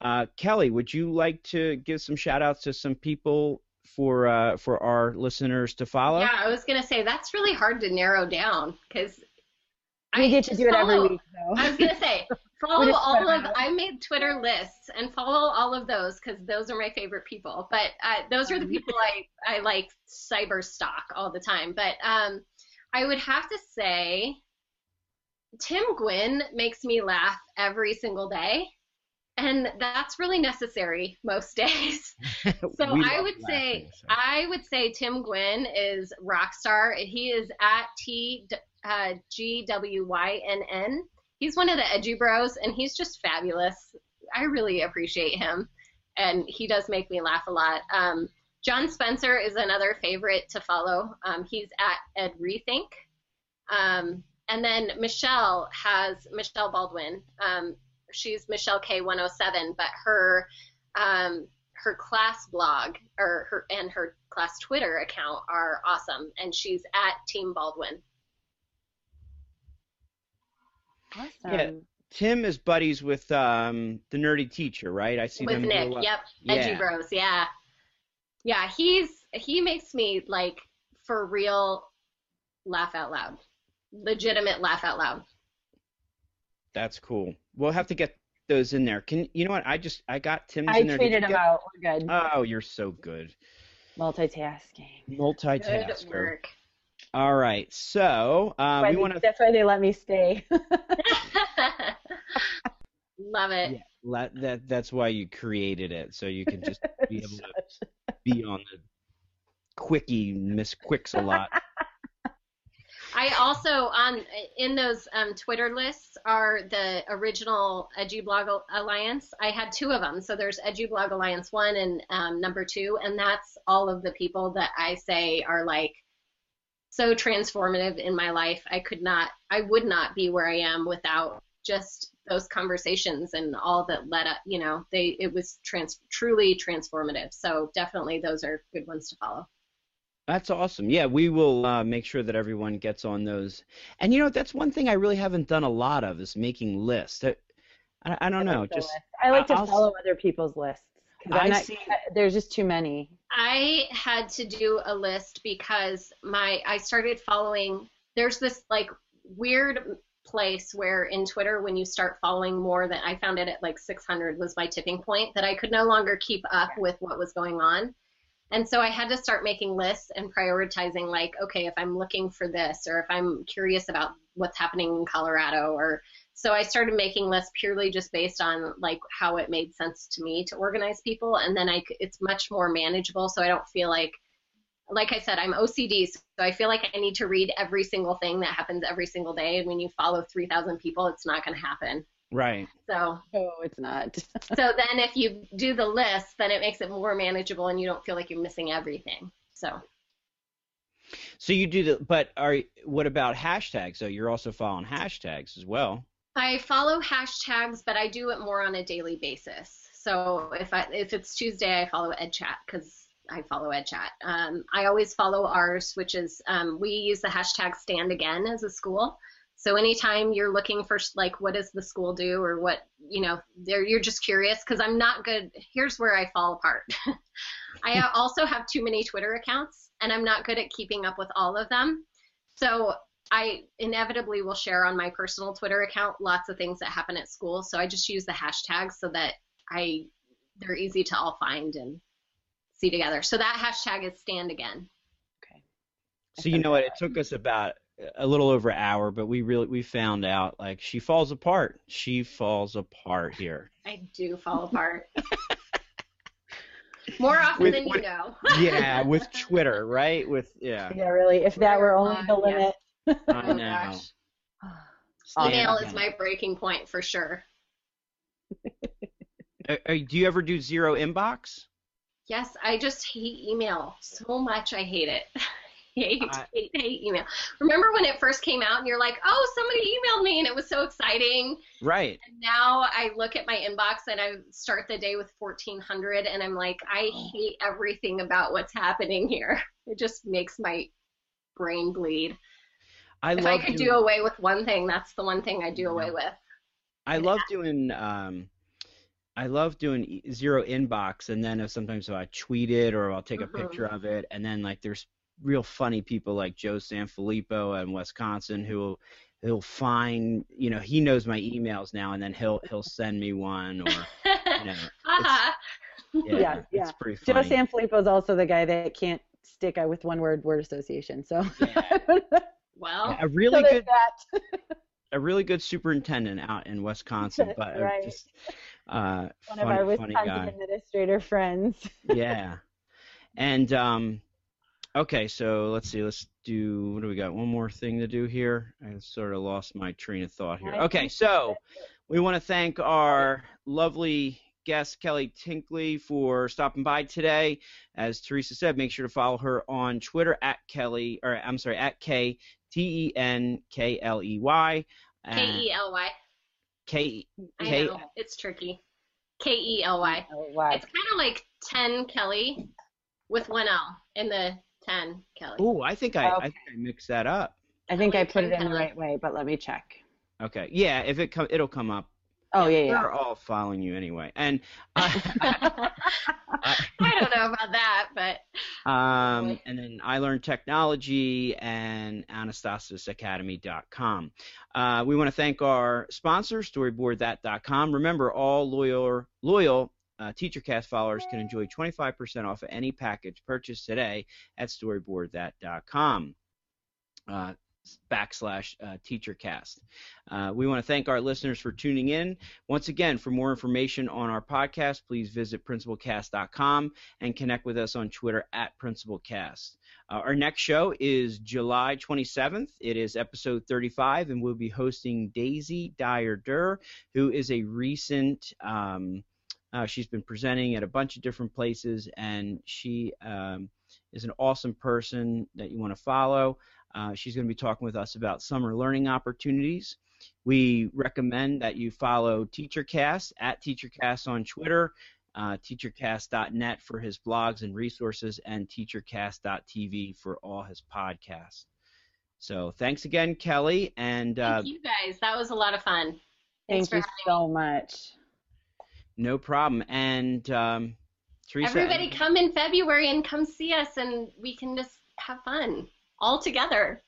Uh, Kelly, would you like to give some shout outs to some people for uh, for our listeners to follow? Yeah, I was gonna say that's really hard to narrow down because We get to do it every week, though. I was gonna say [LAUGHS] follow all of. I made Twitter lists and follow all of those because those are my favorite people. But uh, those are the people I I like cyber stalk all the time. But um, I would have to say Tim Gwynn makes me laugh every single day. And that's really necessary most days. [LAUGHS] So I would say laughing, so. I would say Tim Gwynn is rock star. He is at T uh, G W Y N N. He's one of the edgy bros, and he's just fabulous. I really appreciate him, and he does make me laugh a lot. Um, John Spencer is another favorite to follow. Um, he's at Ed Rethink. Um, and then Michelle has Michelle Baldwin. Um, she's Michelle K107, but her um, her class blog or her and her class Twitter account are awesome, and she's at Team Baldwin. Awesome. Yeah. Tim is buddies with um, the nerdy teacher, right? I see with them do Nick. lot- Yep, Edgy Bros. Yeah, yeah. He's he makes me like for real laugh out loud, legitimate laugh out loud. That's cool. We'll have to get those in there. Can you know what? I just I got Tim's I in there. Did tweeted you him get- out. We're good. Oh, you're so good. Multitasking. Good Multitasker. work. All right. So uh, we want to That's why they let me stay. [LAUGHS] Love it. Yeah, la- that that's why you created it, so you can just [LAUGHS] be able to be on the quickie Miss Quicks a lot. [LAUGHS] I also on in those um, Twitter lists are the original EduBlog Alliance. I had two of them, so there's EduBlog Alliance one and um, number two, and that's all of the people that I say are like so transformative in my life. I could not, I would not be where I am without just those conversations and all that led up, you know, they it was trans truly transformative. So definitely those are good ones to follow. That's awesome. Yeah, we will uh, make sure that everyone gets on those. And you know, that's one thing I really haven't done a lot of is making lists. I, I, I don't I know, like just list. I like to I'll- follow other people's lists. I'm I not- see. There's just too many. I had to do a list because my I started following there's this like weird place where in Twitter when you start following more than I found it at like 600 was my tipping point that I could no longer keep up with what was going on. And so I had to start making lists and prioritizing like okay if I'm looking for this or if I'm curious about what's happening in Colorado or so I started making lists purely just based on like how it made sense to me to organize people, and then I it's much more manageable. So I don't feel like, like I said, I'm OCD, so I feel like I need to read every single thing that happens every single day. And when you follow 3,000 people, it's not going to happen. Right. So, Oh, it's not. [LAUGHS] so then if you do the list, then it makes it more manageable, and you don't feel like you're missing everything. So. So you do the, but are what about hashtags? So you're also following hashtags as well. I follow hashtags, but I do it more on a daily basis. So if I if it's Tuesday, I follow EdChat because I follow EdChat. Um, I always follow ours, which is um, we use the hashtag Stand Again as a school. So anytime you're looking for like what does the school do or what you know, there you're just curious because I'm not good. Here's where I fall apart. [LAUGHS] I [LAUGHS] also have too many Twitter accounts, and I'm not good at keeping up with all of them. So I inevitably will share on my personal Twitter account lots of things that happen at school. So I just use the hashtags so that I they're easy to all find and see together. So that hashtag is stand again. okay. So you know what? It took us about a little over an hour, but we really we found out like she falls apart. She falls apart here. I do fall apart. More often With- than you know. Yeah, with Twitter, right? With yeah. Yeah, really. If that were only the Yeah. limit. [LAUGHS] I Oh, know. gosh. Email again. is my breaking point for sure. Uh, uh, do you ever do zero inbox? Yes, I just hate email so much. I hate it. [LAUGHS] hate, I- hate, hate email. Remember when it first came out and you're like, oh, somebody emailed me and it was so exciting. Right. And now I look at my inbox and I start the day with 1400 and I'm like, I hate everything about what's happening here. It just makes my brain bleed. I if love I could doing, do away with one thing, that's the one thing I do away with. I love doing um I love doing zero inbox and then if sometimes if I tweet it or I'll take a Mhm. picture of it and then like there's real funny people like Joe Sanfelippo in Wisconsin who he'll find you know he knows my emails now and then he'll he'll send me one or you know [LAUGHS] Haha. yeah, Yeah, it's yeah. pretty Joe. Sanfelippo is also the guy that can't stick with one word word association. So Yeah. [LAUGHS] well, a really So good that. [LAUGHS] a really good superintendent out in Wisconsin but uh, right. just uh one funny, of our Wisconsin administrator friends. yeah. And um okay, so let's see, let's do what do we got? One more thing to do here. I sort of lost my train of thought here. Okay, so we want to thank our lovely guest Kelly Tenkely for stopping by today. As Theresa said, make sure to follow her on Twitter at Kelly or I'm sorry, at K T E N K L E Y. K E L Y. K I K know it's tricky. K E L Y. Oh, wow. It's kind of like 10 Kelly with one L in the 10 Kelly. Oh, I think I I think I mixed that up. I think I Kelly put it in the right way, but let me check. Okay. Yeah, if it come it'll come up Oh yeah, yeah. We're all following you anyway. And I, [LAUGHS] I don't know about that, but um, and then iLearn Technology and AnastasisAcademy.com. Uh, we want to thank our sponsor, StoryboardThat.com. Remember, all loyal loyal uh, TeacherCast followers can enjoy 25% off of any package purchased today at StoryboardThat.com. Uh, backslash uh, teachercast. Uh, we want to thank our listeners for tuning in. Once again, for more information on our podcast, please visit principalcast.com and connect with us on Twitter at principalcast. Uh, our next show is July 27th. It is episode 35, and we'll be hosting Daisy Dyer Durr, who is a recent. Um, uh, she's been presenting at a bunch of different places, and she um, is an awesome person that you want to follow. Uh, she's going to be talking with us about summer learning opportunities. we recommend that you follow TeacherCast at TeacherCast on Twitter, uh, TeacherCast.net for his blogs and resources, and TeacherCast.tv for all his podcasts. So thanks again, Kelly. And uh, thank you guys. That was a lot of fun. Thanks thank you so me. much. No problem. And um, Theresa, everybody, come in February and come see us, and we can just have fun all together.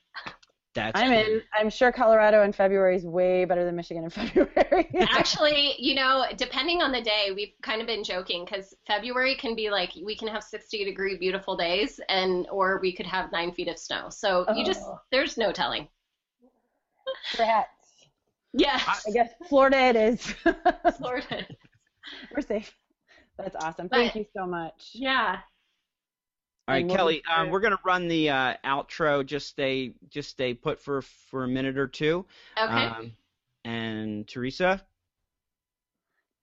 That's I'm in. I'm sure Colorado in February is way better than Michigan in [LAUGHS] February. Actually, you know, depending on the day, we've kind of been joking because February can be like we can have 60 degree beautiful days, and or we could have nine feet of snow. So oh. you just oh. there's no telling. Perhaps. [LAUGHS] Yes. I guess Florida it is. [LAUGHS] Florida. [LAUGHS] We're safe. That's awesome. Thank but, you so much. Yeah. All right, Kelly. Um, we're gonna run the uh, outro. Just stay, just stay put for for a minute or two. Okay. Um, and Theresa.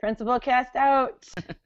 Principal cast out. [LAUGHS]